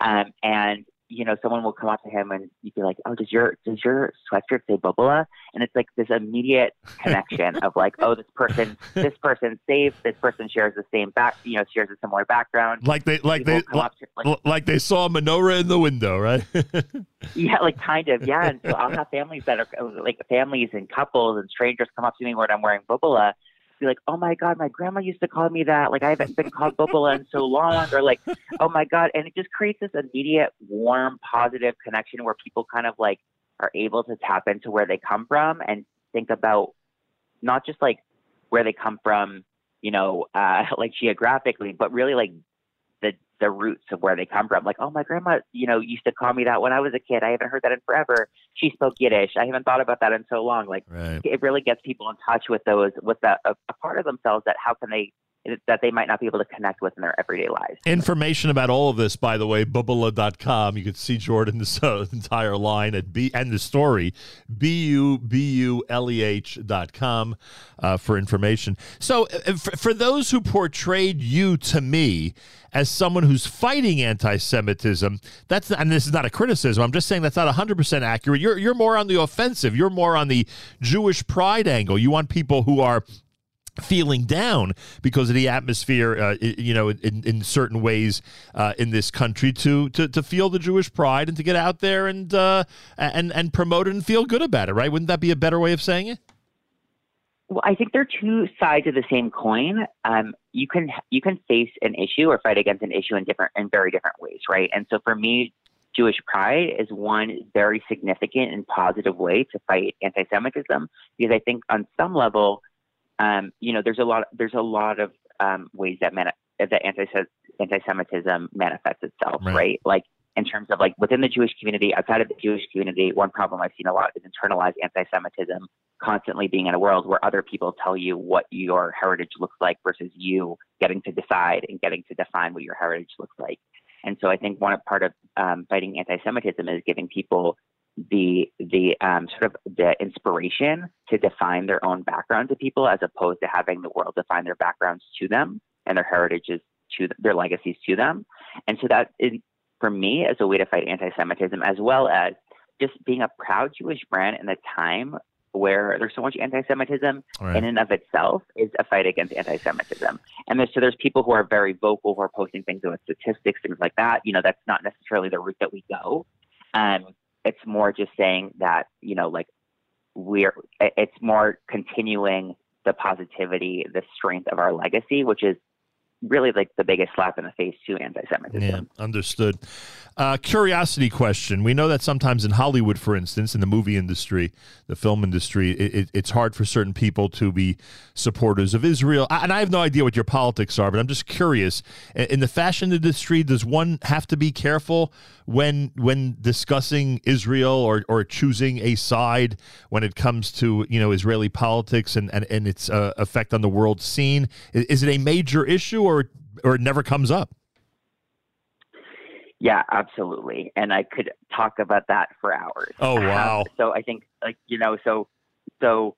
Um, and you know, someone will come up to him and you'd be like, "Oh, does your does your sweatshirt say bubula?" And it's like this immediate connection of like, "Oh, this person this person safe, this person shares the same back, you know, shares a similar background." Like they like People they up to- like, like they saw a menorah in the window, right? <laughs> Yeah, like kind of, yeah. And so I'll have families that are like families and couples and strangers come up to me when I'm wearing bubula, be like, "Oh my god, my grandma used to call me that. Like I haven't been called bubula in so long," or like, "Oh my god," and it just creates this immediate, warm, positive connection where people kind of like are able to tap into where they come from and think about not just like where they come from, you know, uh, <laughs> like geographically, but really like the the roots of where they come from. Like, oh, my grandma, you know, used to call me that when I was a kid. I haven't heard that in forever. She spoke Yiddish. I haven't thought about that in so long. Like, Right. it really gets people in touch with those with that a, a part of themselves that how can they that they might not be able to connect with in their everyday lives. Information about all of this, by the way, bubuleh.com. You can see Jordan's uh, <laughs> entire line at B and the story, B U B U L E H dot com uh, for information. So, uh, for, for those who portrayed you to me as someone who's fighting anti Semitism, that's and this is not a criticism. I'm just saying that's not 100% accurate. You're, you're more on the offensive, you're more on the Jewish pride angle. You want people who are feeling down because of the atmosphere, uh, you know, in, in certain ways uh, in this country to, to to feel the Jewish pride and to get out there and uh, and and promote it and feel good about it, right? Wouldn't that be a better way of saying it? Well, I think they're two sides of the same coin. Um, you can you can face an issue or fight against an issue in different in very different ways, right? And so for me, Jewish pride is one very significant and positive way to fight anti-Semitism because I think on some level, um, you know, there's a lot there's a lot of um, ways that mani- that anti anti-Semitism manifests itself, Right. right? Like in terms of like within the Jewish community, outside of the Jewish community, one problem I've seen a lot is internalized anti-Semitism constantly being in a world where other people tell you what your heritage looks like versus you getting to decide and getting to define what your heritage looks like. And so I think one part of um, fighting anti-Semitism is giving people the the um, sort of the inspiration to define their own background to people, as opposed to having the world define their backgrounds to them and their heritages to their legacies to them. And so that is, for me, as a way to fight anti-Semitism, as well as just being a proud Jewish brand in a time where there's so much anti-Semitism Right. in and of itself is a fight against anti-Semitism. And there's, so there's people who are very vocal who are posting things about statistics, things like that. You know, that's not necessarily the route that we go. Um, it's more just saying that, you know, like we're, it's more continuing the positivity, the strength of our legacy, which is really like the biggest slap in the face to anti-Semitism. Yeah, understood. Uh, curiosity question. We know that sometimes in Hollywood, for instance, in the movie industry, the film industry, it, it, it's hard for certain people to be supporters of Israel. I- And I have no idea what your politics are, but I'm just curious. In the fashion industry, does one have to be careful when when discussing Israel or, or choosing a side when it comes to you know Israeli politics and and, and its uh, effect on the world scene? I- Is it a major issue or or it never comes up? Yeah, absolutely. And I could talk about that for hours. Oh, wow. Um, so I think like, you know, so so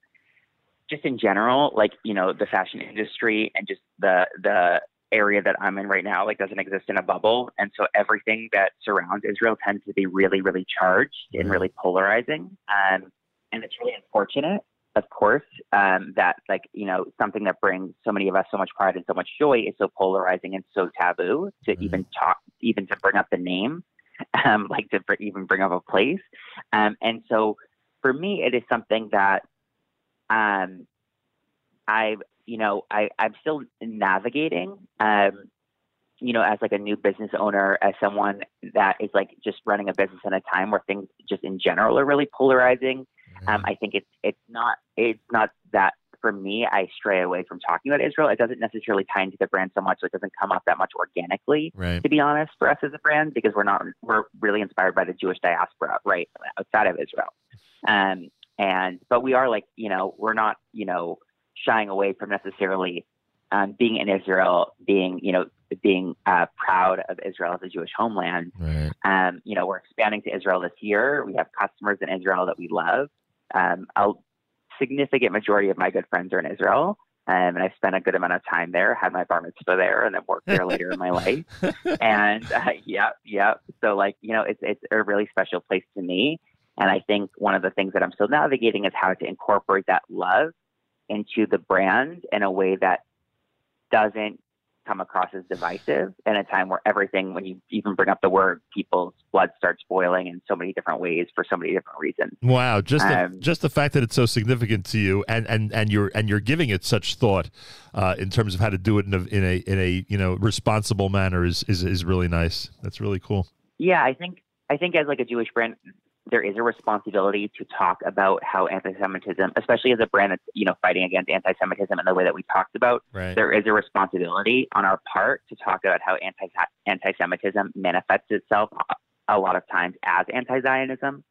just in general, like, you know, the fashion industry and just the the area that I'm in right now like doesn't exist in a bubble. And so everything that surrounds Israel tends to be really, really charged and really polarizing. Um and it's really unfortunate, of course, um, that like, you know, something that brings so many of us so much pride and so much joy is so polarizing and so taboo to even talk even to bring up the name, <laughs> um, like to br- even bring up a place. Um, and so for me, it is something that um, I, you know, I, I'm still navigating. Um, you know, as like a new business owner, as someone that is like just running a business in a time where things just in general are really polarizing. Um, I think it's it's not it's not that for me, I stray away from talking about Israel. It doesn't necessarily tie into the brand so much, so it doesn't come up that much organically. Right. To be honest, for us as a brand, because we're not we're really inspired by the Jewish diaspora, right, outside of Israel. Um, and but we are like you know we're not you know shying away from necessarily um, being in Israel, being you know being uh, proud of Israel as a Jewish homeland. Right. Um, you know, we're expanding to Israel this year. We have customers in Israel that we love. Um, a significant majority of my good friends are in Israel. Um, and I spent a good amount of time there, had my bar mitzvah there, and then worked there later in my life. <laughs> And uh, yeah, yeah. So like, you know, it's it's a really special place to me. And I think one of the things that I'm still navigating is how to incorporate that love into the brand in a way that doesn't come across as divisive in a time where everything, when you even bring up the word, people's blood starts boiling in so many different ways for so many different reasons. Wow, just the, Um, just the fact that it's so significant to you, and and and you're and you're giving it such thought uh, in terms of how to do it in a in a in a you know responsible manner is is is really nice. That's really cool. Yeah, I think I think as like a Jewish brand, there is a responsibility to talk about how anti-Semitism, especially as a brand that's you know fighting against anti-Semitism in the way that we talked about. Right. There is a responsibility on our part to talk about how anti anti-Semitism manifests itself a lot of times as anti-Zionism.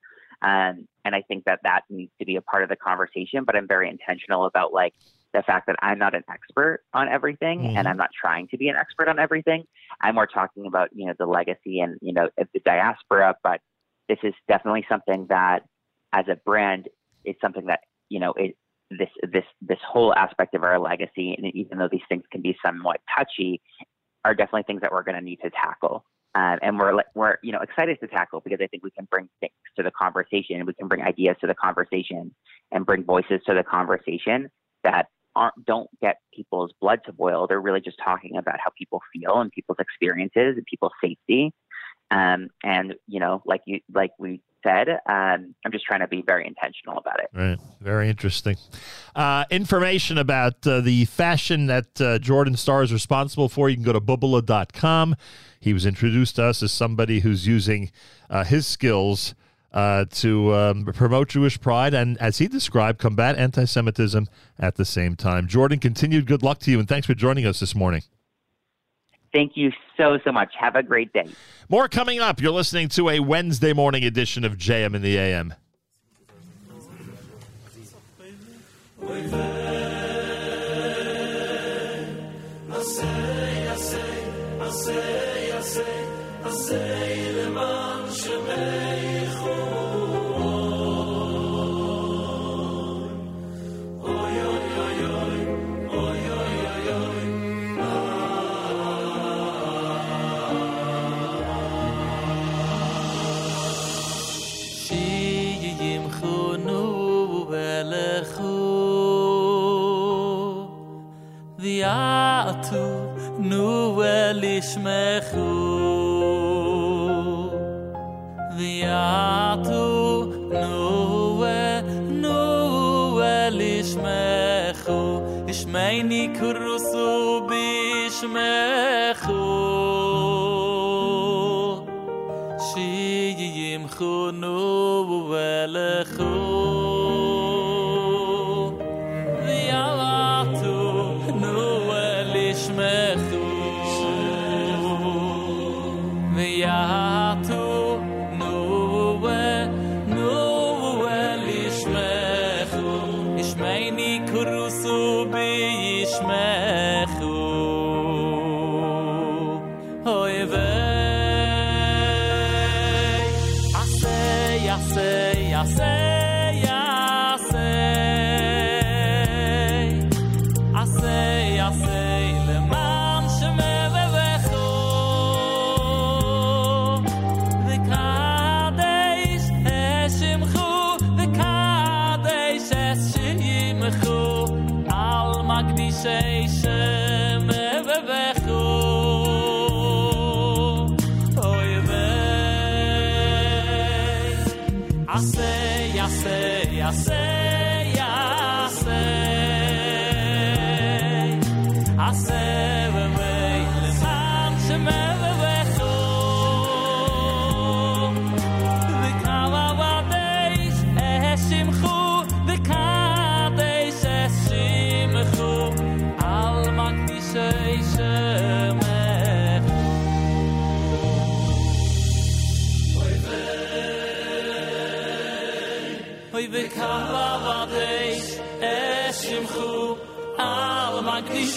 Um, and I think that that needs to be a part of the conversation. But I'm very intentional about like the fact that I'm not an expert on everything, and I'm not trying to be an expert on everything. I'm more talking about you know the legacy and you know the diaspora. But this is definitely something that, as a brand, it's something that you know it, this this this whole aspect of our legacy, and even though these things can be somewhat touchy, are definitely things that we're going to need to tackle. Um, and we're we're you know excited to tackle because I think we can bring things to the conversation, we can bring ideas to the conversation, and bring voices to the conversation that aren't don't get people's blood to boil. They're really just talking about how people feel and people's experiences and people's safety. Um, and you know, like you like we said, um, I'm just trying to be very intentional about it. Right. Very interesting. Uh, information about uh, the fashion that uh, Jordan Star is responsible for, you can go to bubuleh.com. He was introduced to us as somebody who's using uh, his skills uh, to um, promote Jewish pride and, as he described, combat anti Semitism at the same time. Jordan, continued good luck to you, and thanks for joining us this morning. Thank you so, so much. Have a great day. More coming up. You're listening to a Wednesday morning edition of JM in the AM. I say, I say, I say, I say, I say. יעטו נו אל ישמחו ויעטו נו נו אל ישמחו ישמייני קרוסו בישמחו שיימחו נו ולכו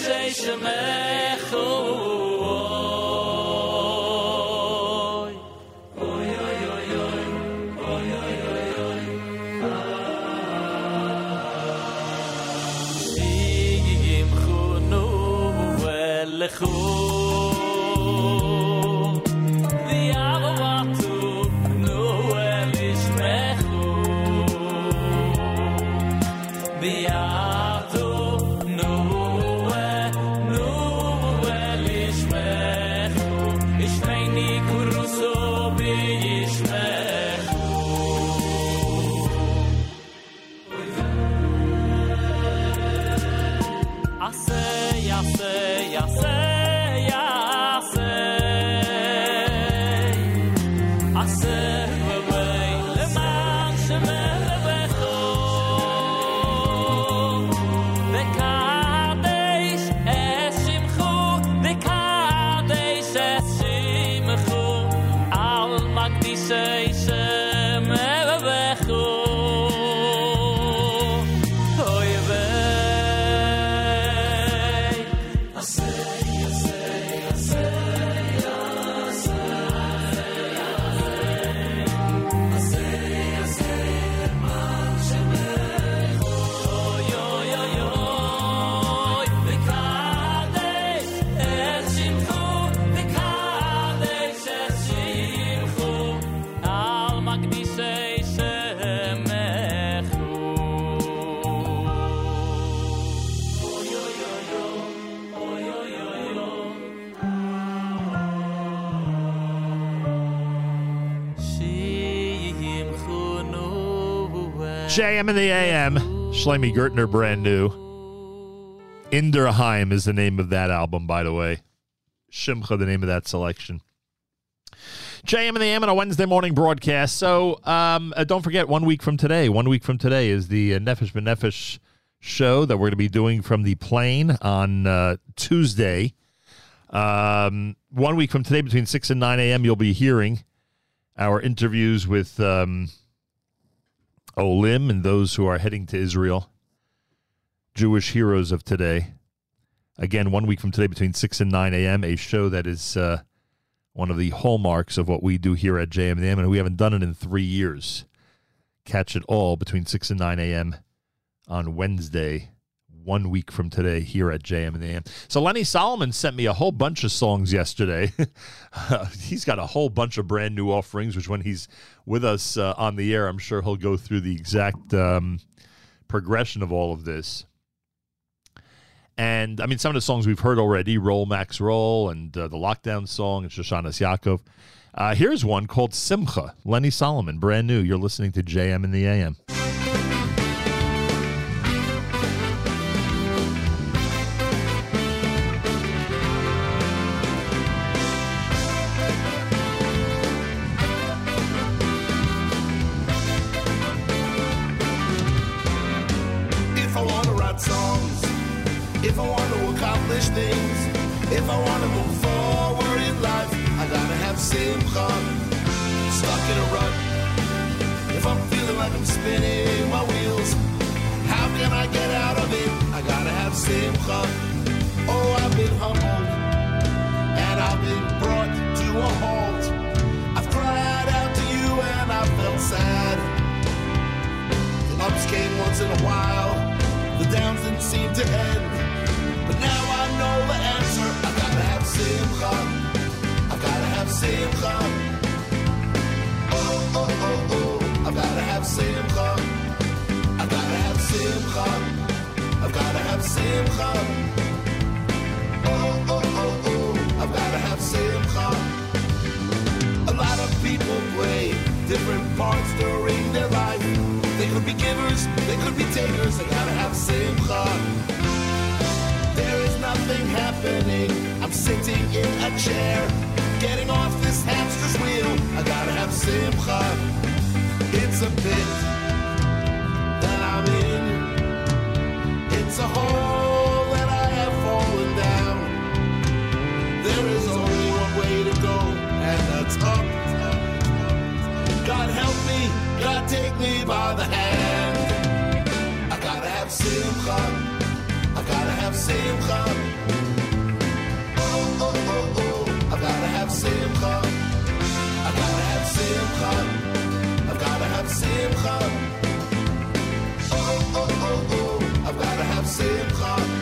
shei goed. JM in the AM. Shlomi Gertner, brand new. Inderheim is the name of that album, by the way. Shimcha, the name of that selection. JM in the AM on a Wednesday morning broadcast. So um, uh, don't forget, one week from today, one week from today is the uh, Nefesh B'Nefesh show that we're going to be doing from the plane on uh, Tuesday. Um, one week from today, between 6 and 9 a.m., you'll be hearing our interviews with um, Olim and those who are heading to Israel, Jewish heroes of today. Again, one week from today, between 6 and 9 a.m., a show that is uh, one of the hallmarks of what we do here at JM and we haven't done it in three years. Catch it all between 6 and 9 a.m. on Wednesday, one week from today, here at JM. So Lenny Solomon sent me a whole bunch of songs yesterday. <laughs> He's got a whole bunch of brand new offerings, which when he's with us uh, on the air, I'm sure he'll go through the exact um, progression of all of this. And I mean, some of the songs we've heard already Roll Max Roll and uh, the Lockdown song and Shoshanas Yaakov. Uh, here's one called Simcha, Lenny Solomon, brand new. You're listening to JM in the AM. Different parts during their life. They could be givers, they could be takers. They gotta have simcha. There is nothing happening. I'm sitting in a chair, getting off this hamster's wheel. I gotta have simcha. It's a pit that I'm in. It's a hole take me by the hand. I gotta have simcha. I gotta have simcha. Oh, oh, oh, oh. I gotta have simcha. I gotta have simcha. I gotta have simcha. Oh, oh, oh, oh. I've gotta have simcha.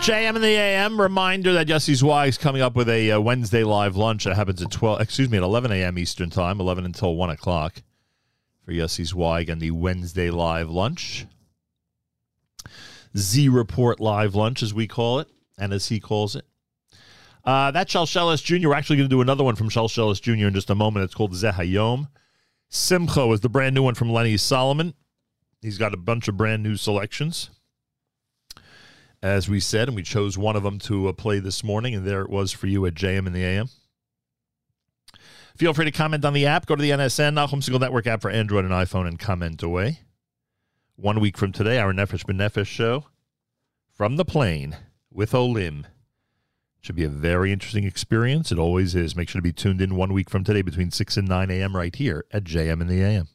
JM in the AM. Reminder that Yossi Zweig is coming up with a uh, Wednesday live lunch that happens at 12, excuse me, at 11 a.m. Eastern Time, 11 until 1 o'clock for Yossi Zweig and the Wednesday live lunch. Z Report live lunch, as we call it, and as he calls it. Uh, that Shalshelis Jr., we're actually going to do another one from Shalshelis Jr. in just a moment. It's called Zehayom. Simcha is the brand new one from Lenny Solomon. He's got a bunch of brand new selections as we said, and we chose one of them to uh, play this morning, and there it was for you at JM in the AM. Feel free to comment on the app. Go to the NSN, Nachum Segal Network app for Android and iPhone, and comment away. One week from today, our Nefesh B'Nefesh show from the plane with Olim. Should be a very interesting experience. It always is. Make sure to be tuned in one week from today between 6 and 9 a.m. right here at JM in the AM.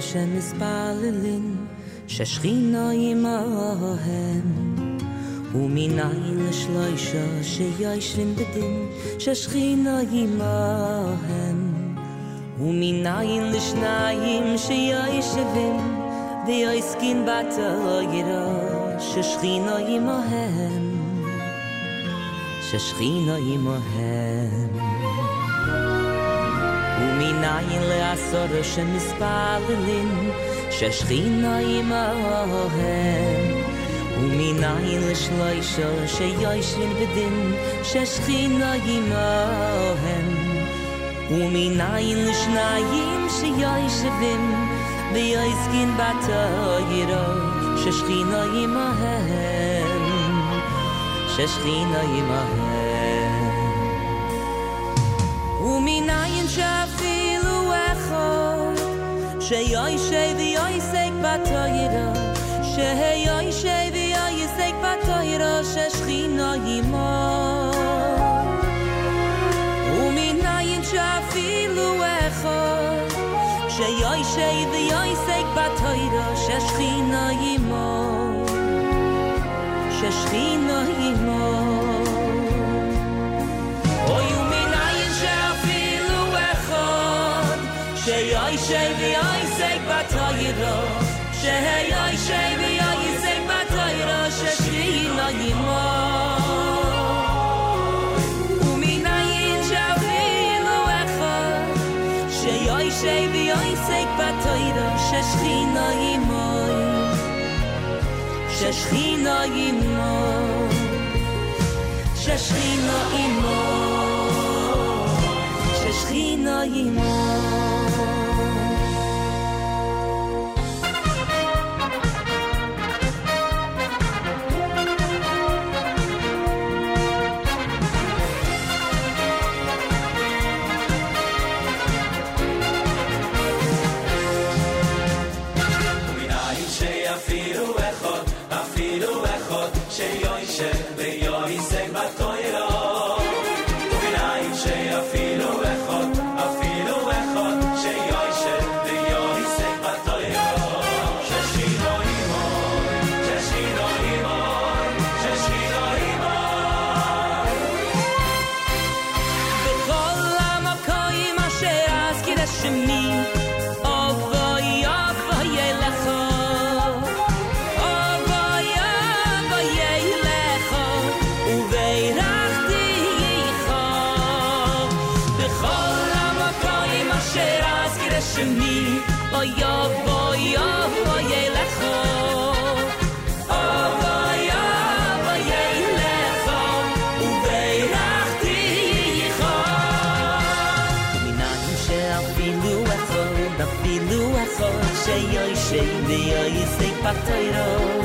שם מספללים ששכינו עם אוהם ומיניין לשלושה שיושבים בדין ששכינו עם אוהם ומיניין לשניים שיושבים ויוסקין בתו ירו ששכינו עם אוהם ששכינו עם ומנין לעשות השם מספללין ששכינה עמהם ומנין לשלושה שיושבים בדין ששכינה עמהם ומנין לשניים שיושבים ויועסקין בתוירה ששכינה עמהם ששכינה עמהם שיוי שייבי אוי סייק בתוירו שיוי שייבי אוי סייק בתוירו ששכינו ימו ומיניין שאפילו איכו שיוי שייבי אוי סייק בתוירו ששכינו ימו ששכינו ימו Ayşe ve Ayşe batayro Şehey Ayşe ve Ayşe batayro Şeşrin ayıma Ayşe ve Ayşe batayro Şeşrin ayıma Şeşrin ayıma Şeşrin ayıma Şeşrin ayıma yisei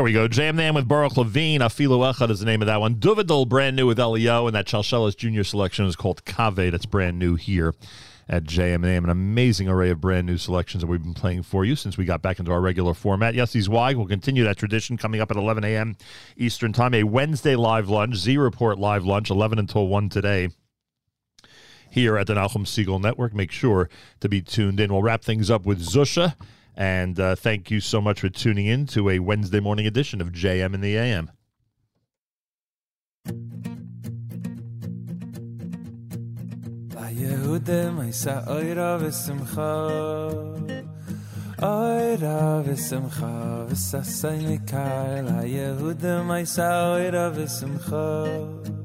There we go. Jam the with Baruch Levine. Afilu Echad is the name of that one. Duvidal, brand new with Elio, and that Shalshelis Junior selection is called Kave. That's brand new here at JM An amazing array of brand new selections that we've been playing for you since we got back into our regular format. Yes, these why will continue that tradition coming up at 11 a.m. Eastern Time. A Wednesday live lunch, Z Report live lunch, 11 until 1 today here at the Nachum Segal Network. Make sure to be tuned in. We'll wrap things up with Zusha. And uh, thank you so much for tuning in to a Wednesday morning edition of JM in the AM. Oira V'Simcha. V'Sasay Yehudim Isa Oira V'Simcha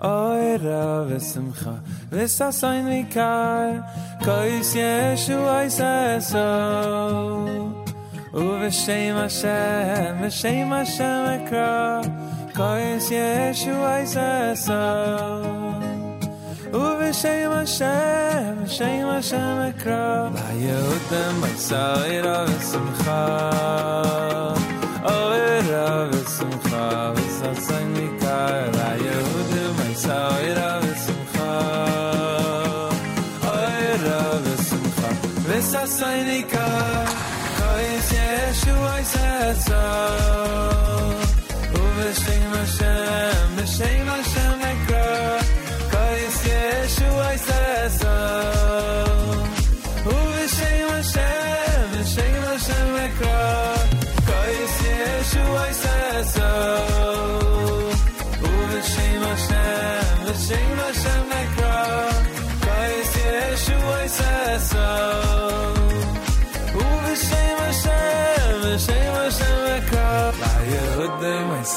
Oira V'Simcha V'Sasay Mikal Kois Yeshu Isa Eso Uv'Shem Hashem V'Shem Hashem Ekra Kois Yeshu Isa Eso ובשם השם, בשם השם אקרא, ליהודם בצעירה ושמחה, אוהרה ושמחה, וששי ניכר, ליהודם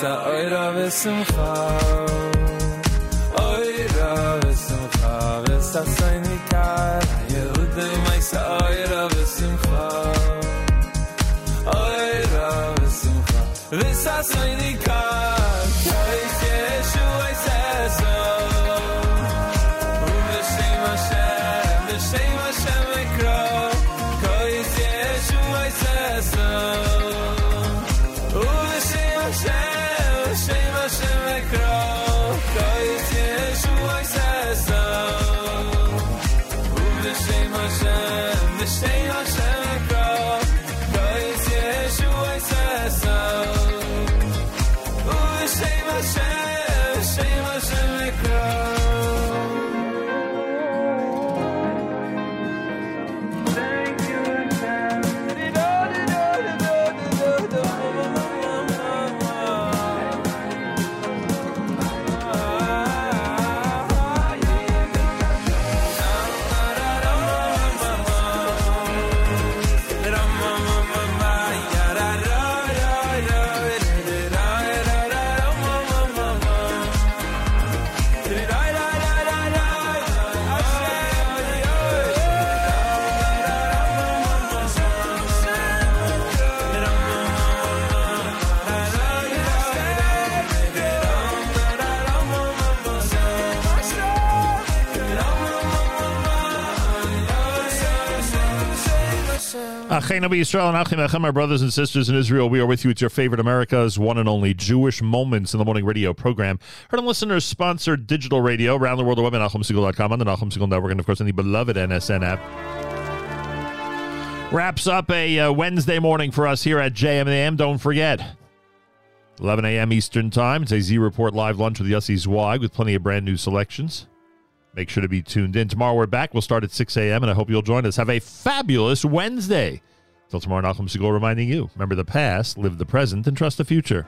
Yisa Oira V'simcha Oira v'simcha v'sasay nikar Yehudim aysa oira v'simcha Oira v'simcha v'sasay nikar Kais And our brothers and sisters in Israel, we are with you. It's your favorite America's one and only Jewish Moments in the Morning radio program. Heard on listeners sponsored digital radio around the world, the web at NachumSegal.com on the Nachum Segal Network, and of course on the beloved NSN app. Wraps up a uh, Wednesday morning for us here at JMAM. Don't forget, 11 a.m. Eastern Time. It's a Z Report live lunch with Yossi Zweig with plenty of brand new selections. Make sure to be tuned in. Tomorrow we're back. We'll start at 6 a.m., and I hope you'll join us. Have a fabulous Wednesday. Till tomorrow, Nachum Segal reminding you remember the past, live the present, and trust the future.